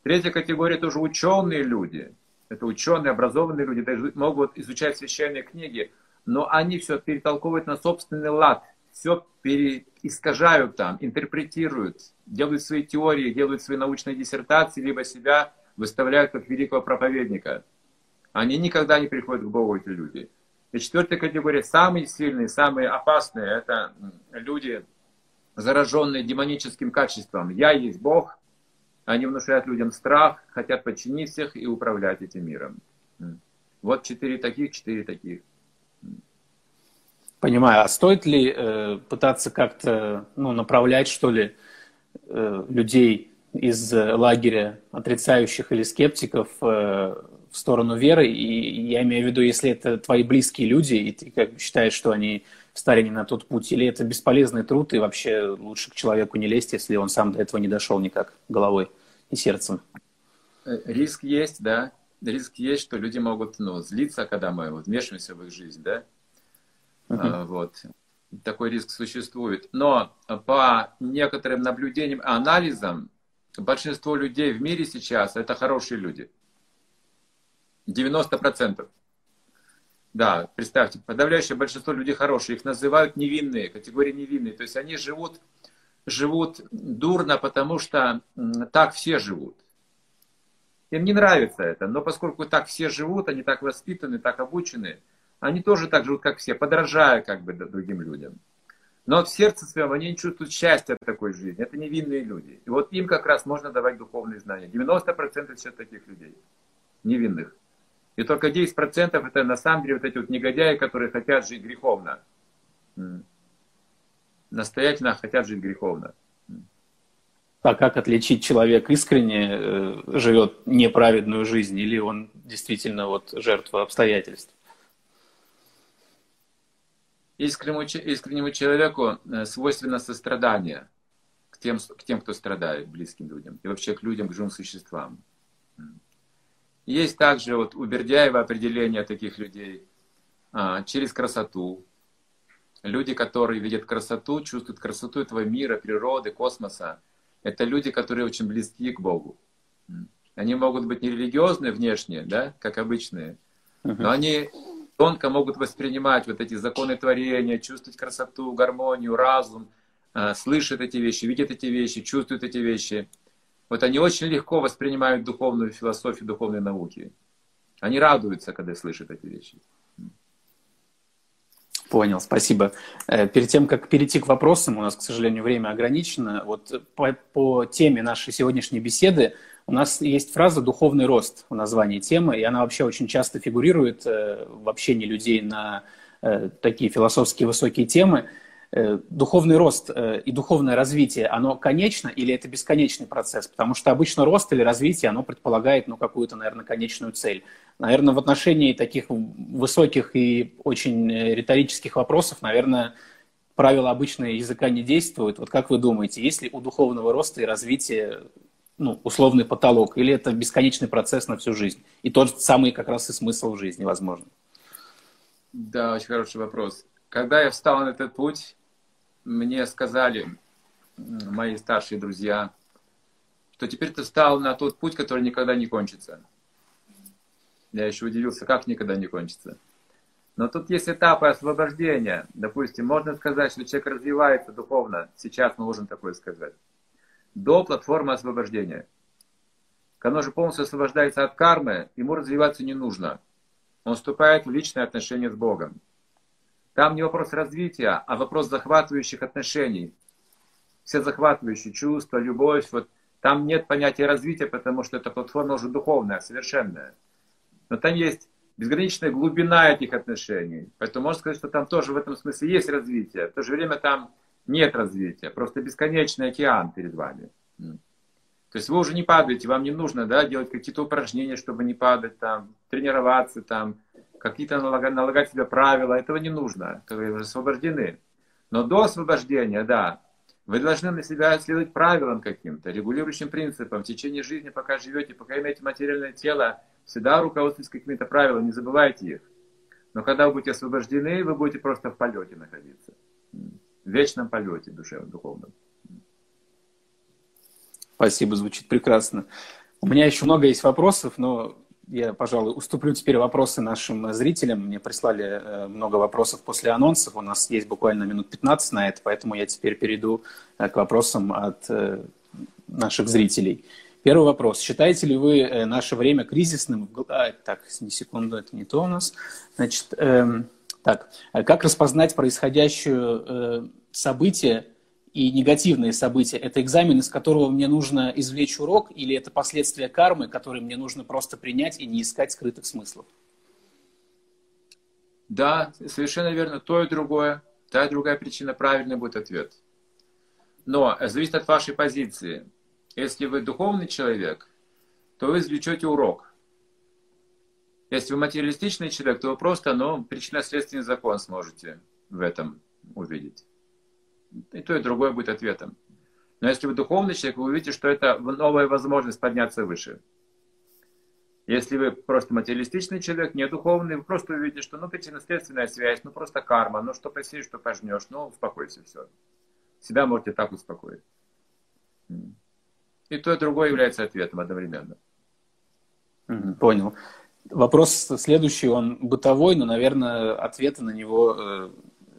Третья категория тоже ученые люди. Это ученые, образованные люди, даже могут изучать священные книги, но они все перетолковывают на собственный лад, все переискажают там, интерпретируют, делают свои теории, делают свои научные диссертации, либо себя выставляют как великого проповедника. Они никогда не приходят к Богу, эти люди. И четвертая категория, самые сильные, самые опасные, это люди, зараженные демоническим качеством. Я есть Бог. Они внушают людям страх, хотят подчинить всех и управлять этим миром. Вот четыре таких, четыре таких. Понимаю. А стоит ли э, пытаться как-то ну, направлять, что ли, э, людей из лагеря отрицающих или скептиков э, в сторону веры. И я имею в виду, если это твои близкие люди, и ты как бы считаешь, что они встали не на тот путь, или это бесполезный труд, и вообще лучше к человеку не лезть, если он сам до этого не дошел никак головой и сердцем. Риск есть, да. Риск есть, что люди могут ну, злиться, когда мы вот, вмешиваемся в их жизнь, да. Uh-huh. Вот. Такой риск существует. Но по некоторым наблюдениям, анализам, большинство людей в мире сейчас это хорошие люди. 90%. Да, представьте, подавляющее большинство людей хорошие, их называют невинные, категории невинные. То есть они живут, живут дурно, потому что так все живут. Им не нравится это, но поскольку так все живут, они так воспитаны, так обучены, они тоже так живут, как все, подражая как бы другим людям. Но в сердце своем они не чувствуют счастья от такой жизни. Это невинные люди. И вот им как раз можно давать духовные знания. 90% сейчас таких людей, невинных. И только 10% это на самом деле вот эти вот негодяи, которые хотят жить греховно. Настоятельно хотят жить греховно. А как отличить человек искренне э, живет неправедную жизнь или он действительно вот жертва обстоятельств? Искреннему, искреннему человеку э, свойственно сострадание к тем, к тем, кто страдает, близким людям, и вообще к людям, к живым существам. Есть также вот у Бердяева определение таких людей а, через красоту. Люди, которые видят красоту, чувствуют красоту этого мира, природы, космоса. Это люди, которые очень близки к Богу. Они могут быть нерелигиозные внешне, да, как обычные, но они тонко могут воспринимать вот эти законы творения, чувствовать красоту, гармонию, разум, а, слышат эти вещи, видят эти вещи, чувствуют эти вещи. Вот они очень легко воспринимают духовную философию, духовные науки. Они радуются, когда слышат эти вещи. Понял, спасибо. Э, перед тем, как перейти к вопросам, у нас, к сожалению, время ограничено. Вот по, по теме нашей сегодняшней беседы у нас есть фраза «духовный рост» в названии темы, и она вообще очень часто фигурирует э, в общении людей на э, такие философские высокие темы. Э, духовный рост и духовное развитие, оно конечно или это бесконечный процесс? Потому что обычно рост или развитие, оно предполагает, ну, какую-то, наверное, конечную цель. Наверное, в отношении таких высоких и очень риторических вопросов, наверное, правила обычно языка не действуют. Вот как вы думаете, есть ли у духовного роста и развития ну, условный потолок, или это бесконечный процесс на всю жизнь? И тот самый как раз и смысл жизни, возможно. Да, очень хороший вопрос. Когда я встал на этот путь, мне сказали мои старшие друзья, что теперь ты встал на тот путь, который никогда не кончится. Я еще удивился, как никогда не кончится. Но тут есть этапы освобождения. Допустим, можно сказать, что человек развивается духовно. Сейчас мы можем такое сказать. До платформы освобождения. Когда он же полностью освобождается от кармы, ему развиваться не нужно. Он вступает в личные отношения с Богом. Там не вопрос развития, а вопрос захватывающих отношений. Все захватывающие чувства, любовь. Вот там нет понятия развития, потому что эта платформа уже духовная, совершенная. Но там есть безграничная глубина этих отношений. Поэтому можно сказать, что там тоже в этом смысле есть развитие. В то же время там нет развития. Просто бесконечный океан перед вами. То есть вы уже не падаете, вам не нужно да, делать какие-то упражнения, чтобы не падать, там, тренироваться, там, какие-то налагать, налагать себе правила. Этого не нужно. Вы уже освобождены. Но до освобождения, да, вы должны на себя следовать правилам каким-то, регулирующим принципам. В течение жизни, пока живете, пока имеете материальное тело, всегда руководствуйтесь какими-то правилами, не забывайте их. Но когда вы будете освобождены, вы будете просто в полете находиться. В вечном полете душевном, духовном. Спасибо, звучит прекрасно. У меня еще много есть вопросов, но я, пожалуй, уступлю теперь вопросы нашим зрителям. Мне прислали э, много вопросов после анонсов. У нас есть буквально минут 15 на это, поэтому я теперь перейду э, к вопросам от э, наших зрителей. Первый вопрос. Считаете ли вы наше время кризисным? А, так, не секунду, это не то у нас. Значит, э, так, как распознать происходящее э, событие и негативные события – это экзамен, из которого мне нужно извлечь урок, или это последствия кармы, которые мне нужно просто принять и не искать скрытых смыслов? Да, совершенно верно. То и другое. Та и другая причина правильный будет ответ. Но зависит от вашей позиции. Если вы духовный человек, то вы извлечете урок. Если вы материалистичный человек, то вы просто ну, причинно-следственный закон сможете в этом увидеть. И то, и другое будет ответом. Но если вы духовный человек, вы увидите, что это новая возможность подняться выше. Если вы просто материалистичный человек, не духовный, вы просто увидите, что ну причинно-следственная связь, ну просто карма, ну что посеешь, что пожнешь, ну успокойся, все. Себя можете так успокоить. И то, и другое является ответом одновременно. Понял. Вопрос следующий, он бытовой, но, наверное, ответы на него э,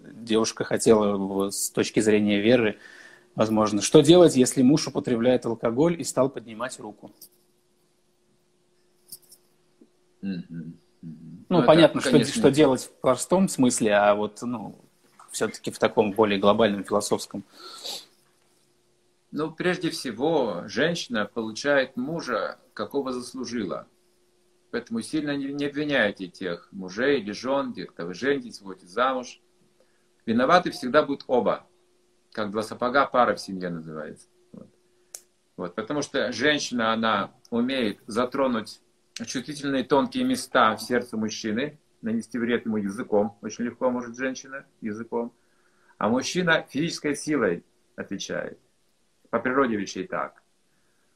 девушка хотела с точки зрения веры, возможно. Что делать, если муж употребляет алкоголь и стал поднимать руку? Mm-hmm. Ну, ну, понятно, это, конечно, что, что делать в простом смысле, а вот, ну, все-таки в таком более глобальном философском. Ну, прежде всего, женщина получает мужа, какого заслужила. Поэтому сильно не, обвиняйте тех мужей или жен, тех, кто вы женитесь, выходите замуж. Виноваты всегда будут оба. Как два сапога, пара в семье называется. Вот. вот. Потому что женщина, она умеет затронуть чувствительные тонкие места в сердце мужчины, нанести вред ему языком. Очень легко может женщина языком. А мужчина физической силой отвечает. По природе вещей так.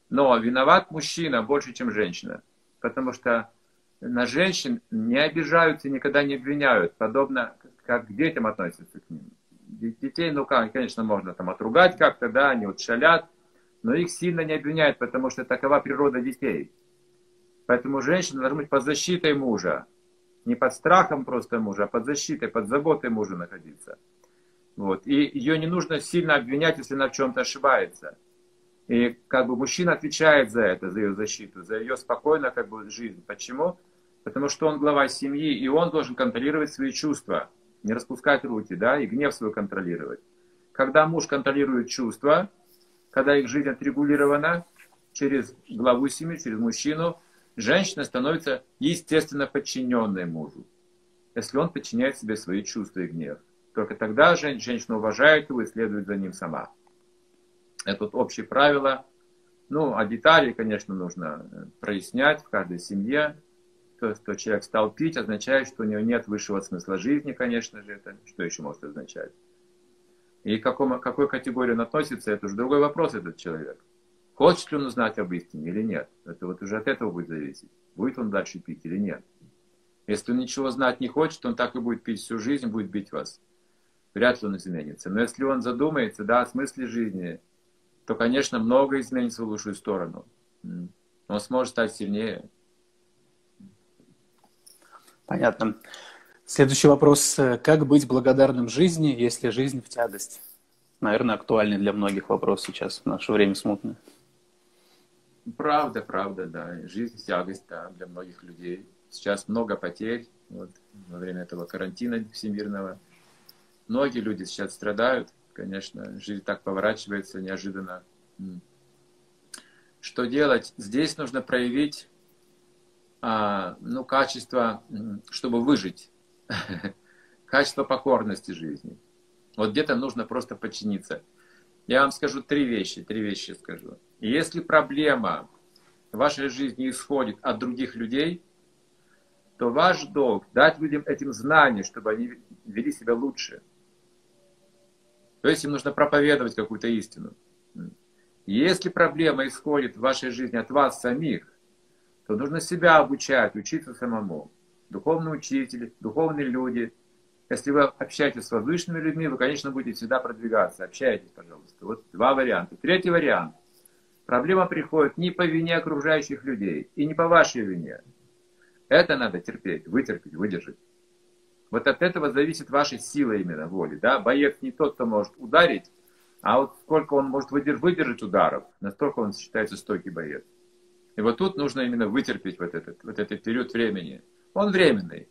Но виноват мужчина больше, чем женщина. Потому что на женщин не обижаются и никогда не обвиняют. Подобно как к детям относятся к ним. Детей, ну, конечно, можно там отругать как-то, да, они вот шалят, но их сильно не обвиняют, потому что такова природа детей. Поэтому женщина должна быть под защитой мужа. Не под страхом просто мужа, а под защитой, под заботой мужа находиться. Вот. И ее не нужно сильно обвинять, если она в чем-то ошибается. И как бы мужчина отвечает за это, за ее защиту, за ее спокойную как бы, жизнь. Почему? Потому что он глава семьи, и он должен контролировать свои чувства не распускать руки, да, и гнев свой контролировать. Когда муж контролирует чувства, когда их жизнь отрегулирована через главу семьи, через мужчину, женщина становится естественно подчиненной мужу, если он подчиняет себе свои чувства и гнев. Только тогда женщина уважает его и следует за ним сама. Это вот общее правило. Ну, а детали, конечно, нужно прояснять в каждой семье то, что человек стал пить, означает, что у него нет высшего смысла жизни, конечно же, это что еще может означать. И к какому, какой категории он относится, это уже другой вопрос, этот человек. Хочет ли он узнать об истине или нет? Это вот уже от этого будет зависеть. Будет он дальше пить или нет. Если он ничего знать не хочет, он так и будет пить всю жизнь, будет бить вас. Вряд ли он изменится. Но если он задумается, да, о смысле жизни, то, конечно, много изменится в лучшую сторону. Он сможет стать сильнее. Понятно. Следующий вопрос. Как быть благодарным жизни, если жизнь в тягость? Наверное, актуальный для многих вопрос сейчас, в наше время смутное. Правда, правда, да. Жизнь в тягость, да, для многих людей. Сейчас много потерь вот, во время этого карантина всемирного. Многие люди сейчас страдают, конечно, жизнь так поворачивается неожиданно. Что делать? Здесь нужно проявить а, ну, качество, чтобы выжить, [laughs] качество покорности жизни. Вот где-то нужно просто подчиниться. Я вам скажу три вещи, три вещи скажу. Если проблема в вашей жизни исходит от других людей, то ваш долг дать людям этим знания, чтобы они вели себя лучше. То есть им нужно проповедовать какую-то истину. Если проблема исходит в вашей жизни от вас самих, то нужно себя обучать, учиться самому. Духовные учители, духовные люди. Если вы общаетесь с возвышенными людьми, вы, конечно, будете всегда продвигаться. Общайтесь, пожалуйста. Вот два варианта. Третий вариант. Проблема приходит не по вине окружающих людей и не по вашей вине. Это надо терпеть, вытерпеть, выдержать. Вот от этого зависит ваша сила именно воли. Да? Боец не тот, кто может ударить, а вот сколько он может выдержать ударов, настолько он считается стойкий боец. И вот тут нужно именно вытерпеть вот этот, вот этот период времени. Он временный.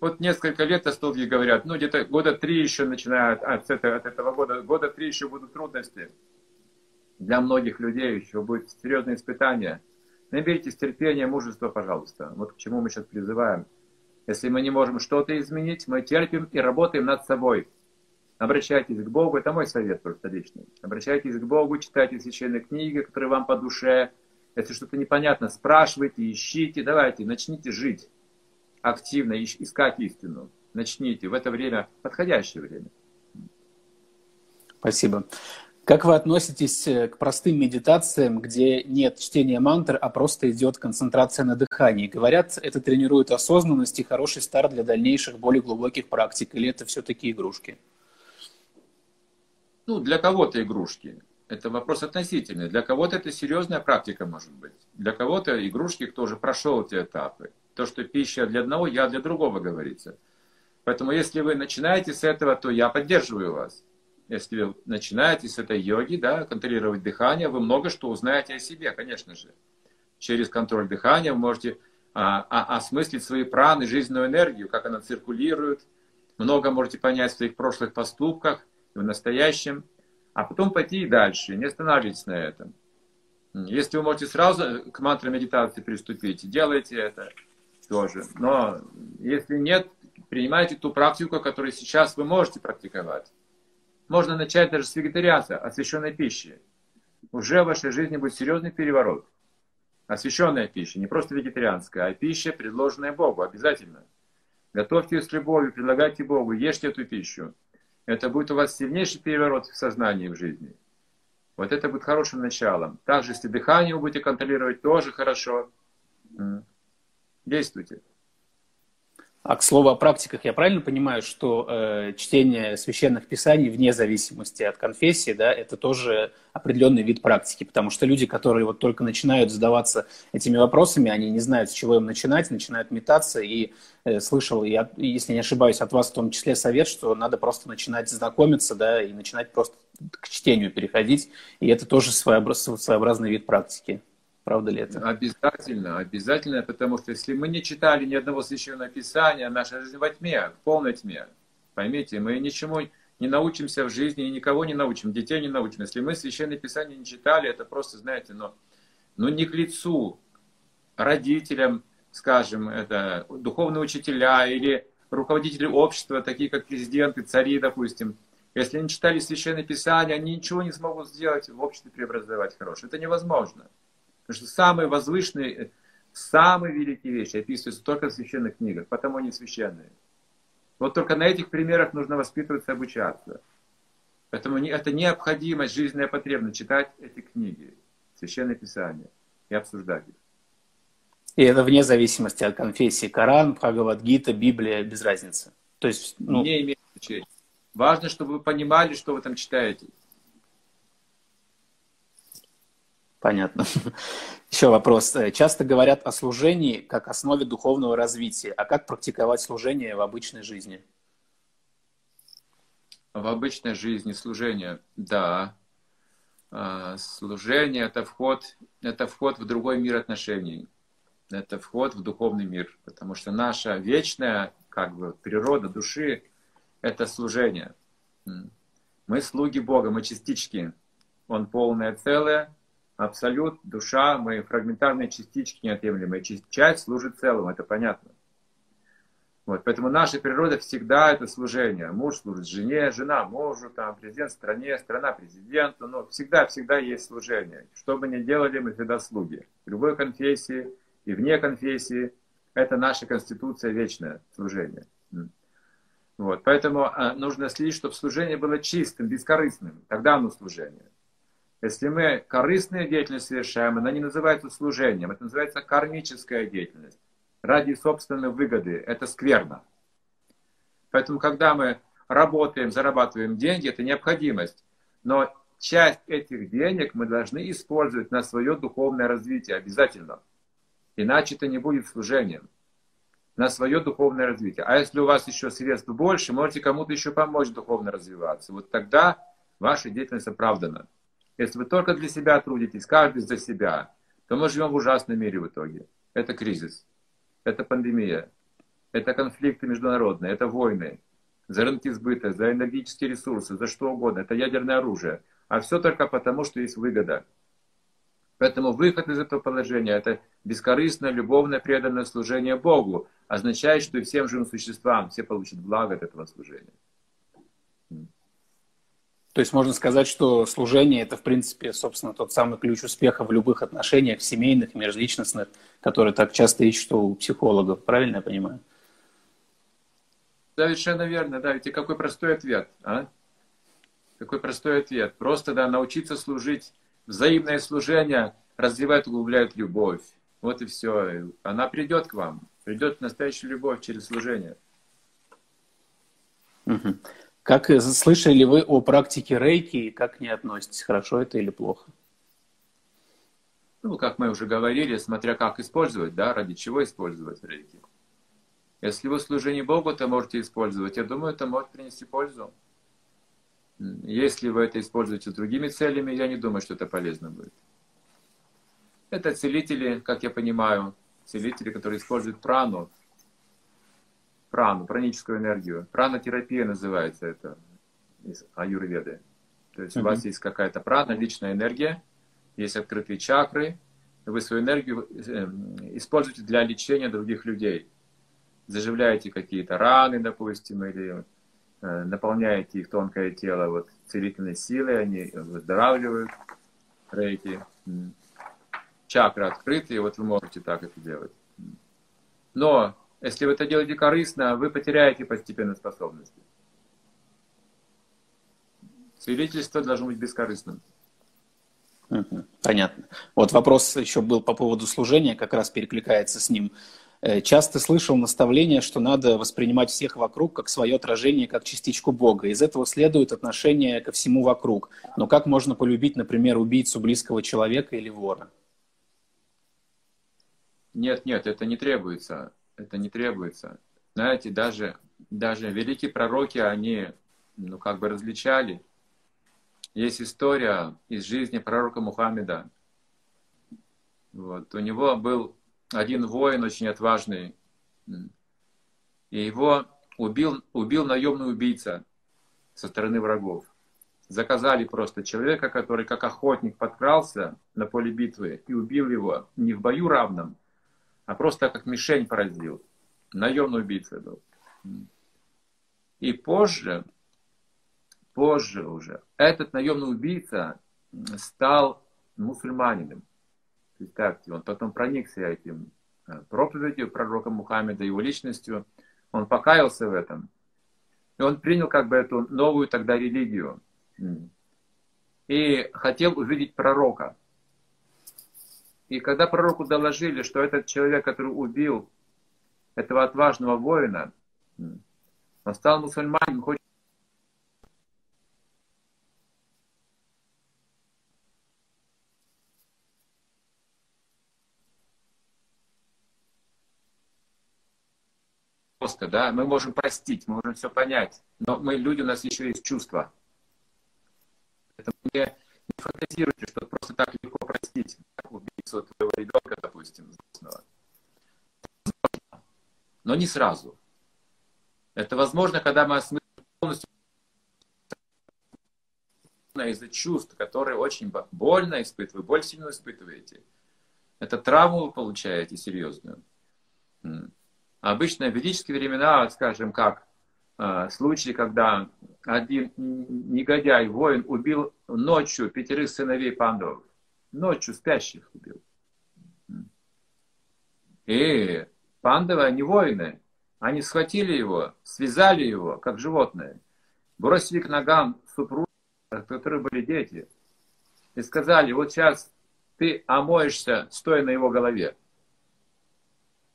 Вот несколько лет астологи говорят, ну где-то года три еще начинают, от, этого, от этого года, года три еще будут трудности. Для многих людей еще будет серьезное испытание. Наберитесь терпения, мужества, пожалуйста. Вот к чему мы сейчас призываем. Если мы не можем что-то изменить, мы терпим и работаем над собой. Обращайтесь к Богу, это мой совет просто личный. Обращайтесь к Богу, читайте священные книги, которые вам по душе, если что-то непонятно, спрашивайте, ищите, давайте, начните жить активно, искать истину. Начните в это время, подходящее время. Спасибо. Как вы относитесь э, к простым медитациям, где нет чтения мантр, а просто идет концентрация на дыхании? Говорят, это тренирует осознанность и хороший старт для дальнейших более глубоких практик, или это все-таки игрушки? Ну, для кого-то игрушки это вопрос относительный. Для кого-то это серьезная практика может быть. Для кого-то игрушки, кто уже прошел эти этапы. То, что пища для одного, я для другого, говорится. Поэтому если вы начинаете с этого, то я поддерживаю вас. Если вы начинаете с этой йоги, да, контролировать дыхание, вы много что узнаете о себе, конечно же. Через контроль дыхания вы можете а, а, осмыслить свои праны, жизненную энергию, как она циркулирует. Много можете понять в своих прошлых поступках в настоящем а потом пойти и дальше, не останавливайтесь на этом. Если вы можете сразу к мантре медитации приступить, делайте это тоже. Но если нет, принимайте ту практику, которую сейчас вы можете практиковать. Можно начать даже с вегетарианства, освященной пищи. Уже в вашей жизни будет серьезный переворот. Освященная пища, не просто вегетарианская, а пища, предложенная Богу, обязательно. Готовьте ее с любовью, предлагайте Богу, ешьте эту пищу это будет у вас сильнейший переворот в сознании, в жизни. Вот это будет хорошим началом. Также, если дыхание вы будете контролировать, тоже хорошо. Действуйте. А к слову о практиках, я правильно понимаю, что э, чтение священных писаний вне зависимости от конфессии, да, это тоже определенный вид практики, потому что люди, которые вот только начинают задаваться этими вопросами, они не знают, с чего им начинать, начинают метаться, и э, слышал, и если не ошибаюсь, от вас в том числе совет, что надо просто начинать знакомиться, да, и начинать просто к чтению переходить, и это тоже своеобраз, своеобразный вид практики. Правда ли это? Обязательно, обязательно, потому что если мы не читали ни одного священного писания, наша жизнь во тьме, в полной тьме. Поймите, мы ничему не научимся в жизни и никого не научим, детей не научим. Если мы священное писание не читали, это просто, знаете, но, но не к лицу родителям, скажем, это духовные учителя или руководители общества, такие как президенты, цари, допустим. Если они читали священное писание, они ничего не смогут сделать в обществе преобразовать хорошее. Это невозможно. Потому что самые возвышенные, самые великие вещи описываются только в священных книгах, потому они священные. Вот только на этих примерах нужно воспитываться и обучаться. Поэтому это необходимость, жизненная потребность читать эти книги, священное писание и обсуждать их. И это вне зависимости от конфессии. Коран, Бхагавадгита, Библия, без разницы. То есть, ну... Не имеет значения. Важно, чтобы вы понимали, что вы там читаете. Понятно. [laughs] Еще вопрос. Часто говорят о служении как основе духовного развития. А как практиковать служение в обычной жизни? В обычной жизни служение, да. А, служение это вход, это вход в другой мир отношений. Это вход в духовный мир. Потому что наша вечная как бы, природа души это служение. Мы слуги Бога, мы частички. Он полное целое, абсолют, душа, мы фрагментарные частички неотъемлемые. Часть служит целым, это понятно. Вот, поэтому наша природа всегда это служение. Муж служит жене, жена мужу, там, президент стране, страна президенту. Но всегда-всегда есть служение. Что бы ни делали, мы всегда слуги. В любой конфессии и вне конфессии. Это наша конституция вечное служение. Вот, поэтому а, нужно следить, чтобы служение было чистым, бескорыстным. Тогда оно служение. Если мы корыстную деятельность совершаем, она не называется служением, это называется кармическая деятельность. Ради собственной выгоды. Это скверно. Поэтому, когда мы работаем, зарабатываем деньги, это необходимость. Но часть этих денег мы должны использовать на свое духовное развитие обязательно. Иначе это не будет служением. На свое духовное развитие. А если у вас еще средств больше, можете кому-то еще помочь духовно развиваться. Вот тогда ваша деятельность оправдана. Если вы только для себя трудитесь, каждый за себя, то мы живем в ужасном мире в итоге. Это кризис, это пандемия, это конфликты международные, это войны, за рынки сбыта, за энергетические ресурсы, за что угодно. Это ядерное оружие. А все только потому, что есть выгода. Поэтому выход из этого положения – это бескорыстное, любовное, преданное служение Богу. Означает, что и всем живым существам все получат благо от этого служения. То есть можно сказать, что служение – это, в принципе, собственно, тот самый ключ успеха в любых отношениях, семейных, межличностных, который так часто ищут у психологов. Правильно я понимаю? Совершенно верно, да. Ведь какой простой ответ, а? Какой простой ответ. Просто, да, научиться служить. Взаимное служение развивает, углубляет любовь. Вот и все. Она придет к вам. Придет настоящая любовь через служение. Угу. Как слышали ли вы о практике рейки и как к ней относитесь? Хорошо это или плохо? Ну, как мы уже говорили, смотря как использовать, да, ради чего использовать рейки. Если вы служение Богу, то можете использовать. Я думаю, это может принести пользу. Если вы это используете с другими целями, я не думаю, что это полезно будет. Это целители, как я понимаю, целители, которые используют прану прану, праническую энергию. Пранотерапия называется это из аюрведы. То есть mm-hmm. у вас есть какая-то прана, личная энергия, есть открытые чакры, вы свою энергию эм, используете для лечения других людей. Заживляете какие-то раны, допустим, или э, наполняете их тонкое тело вот, целительной силой, они выздоравливают, рейки. Чакры открытые, вот вы можете так это делать. Но если вы это делаете корыстно, вы потеряете постепенно способности. Целительство должно быть бескорыстным. Понятно. Вот вопрос еще был по поводу служения, как раз перекликается с ним. Э, часто слышал наставление, что надо воспринимать всех вокруг как свое отражение, как частичку Бога. Из этого следует отношение ко всему вокруг. Но как можно полюбить, например, убийцу близкого человека или вора? Нет, нет, это не требуется это не требуется. Знаете, даже, даже великие пророки, они, ну, как бы различали. Есть история из жизни пророка Мухаммеда. Вот. У него был один воин очень отважный, и его убил, убил наемный убийца со стороны врагов. Заказали просто человека, который как охотник подкрался на поле битвы и убил его не в бою равном, а просто как мишень поразил. Наемный убийца был. И позже, позже уже, этот наемный убийца стал мусульманином. Представьте, он потом проникся этим э, проповедью пророка Мухаммеда, его личностью. Он покаялся в этом. И он принял как бы эту новую тогда религию. И хотел увидеть пророка. И когда пророку доложили, что этот человек, который убил этого отважного воина, он стал мусульманином, хочет просто, да, мы можем простить, мы можем все понять, но мы люди, у нас еще есть чувства. Это не, не фантазируйте, что просто так легко твоего ребенка, допустим, злостного. Но не сразу. Это возможно, когда мы осмыслим полностью из-за чувств, которые очень больно испытываете, боль сильно испытываете. Это травму вы получаете серьезную. Обычно в ведические времена, скажем, как э, случай, когда один негодяй, воин, убил ночью пятерых сыновей пандов. Ночью спящих убил. И пандавы, они воины. Они схватили его, связали его, как животное, бросили к ногам супруг, у которых были дети, и сказали, вот сейчас ты омоешься, стоя на его голове.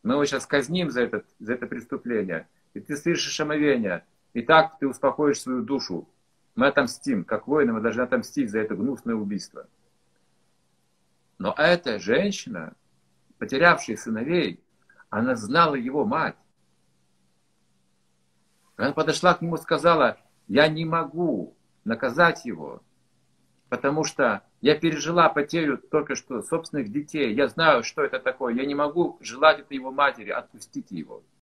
Мы его сейчас казним за, этот, за это преступление. И ты слышишь омовение. И так ты успокоишь свою душу. Мы отомстим. Как воины мы должны отомстить за это гнусное убийство. Но эта женщина, потерявшая сыновей, она знала его мать. Она подошла к нему и сказала, я не могу наказать его, потому что я пережила потерю только что собственных детей. Я знаю, что это такое. Я не могу желать это его матери. Отпустите его.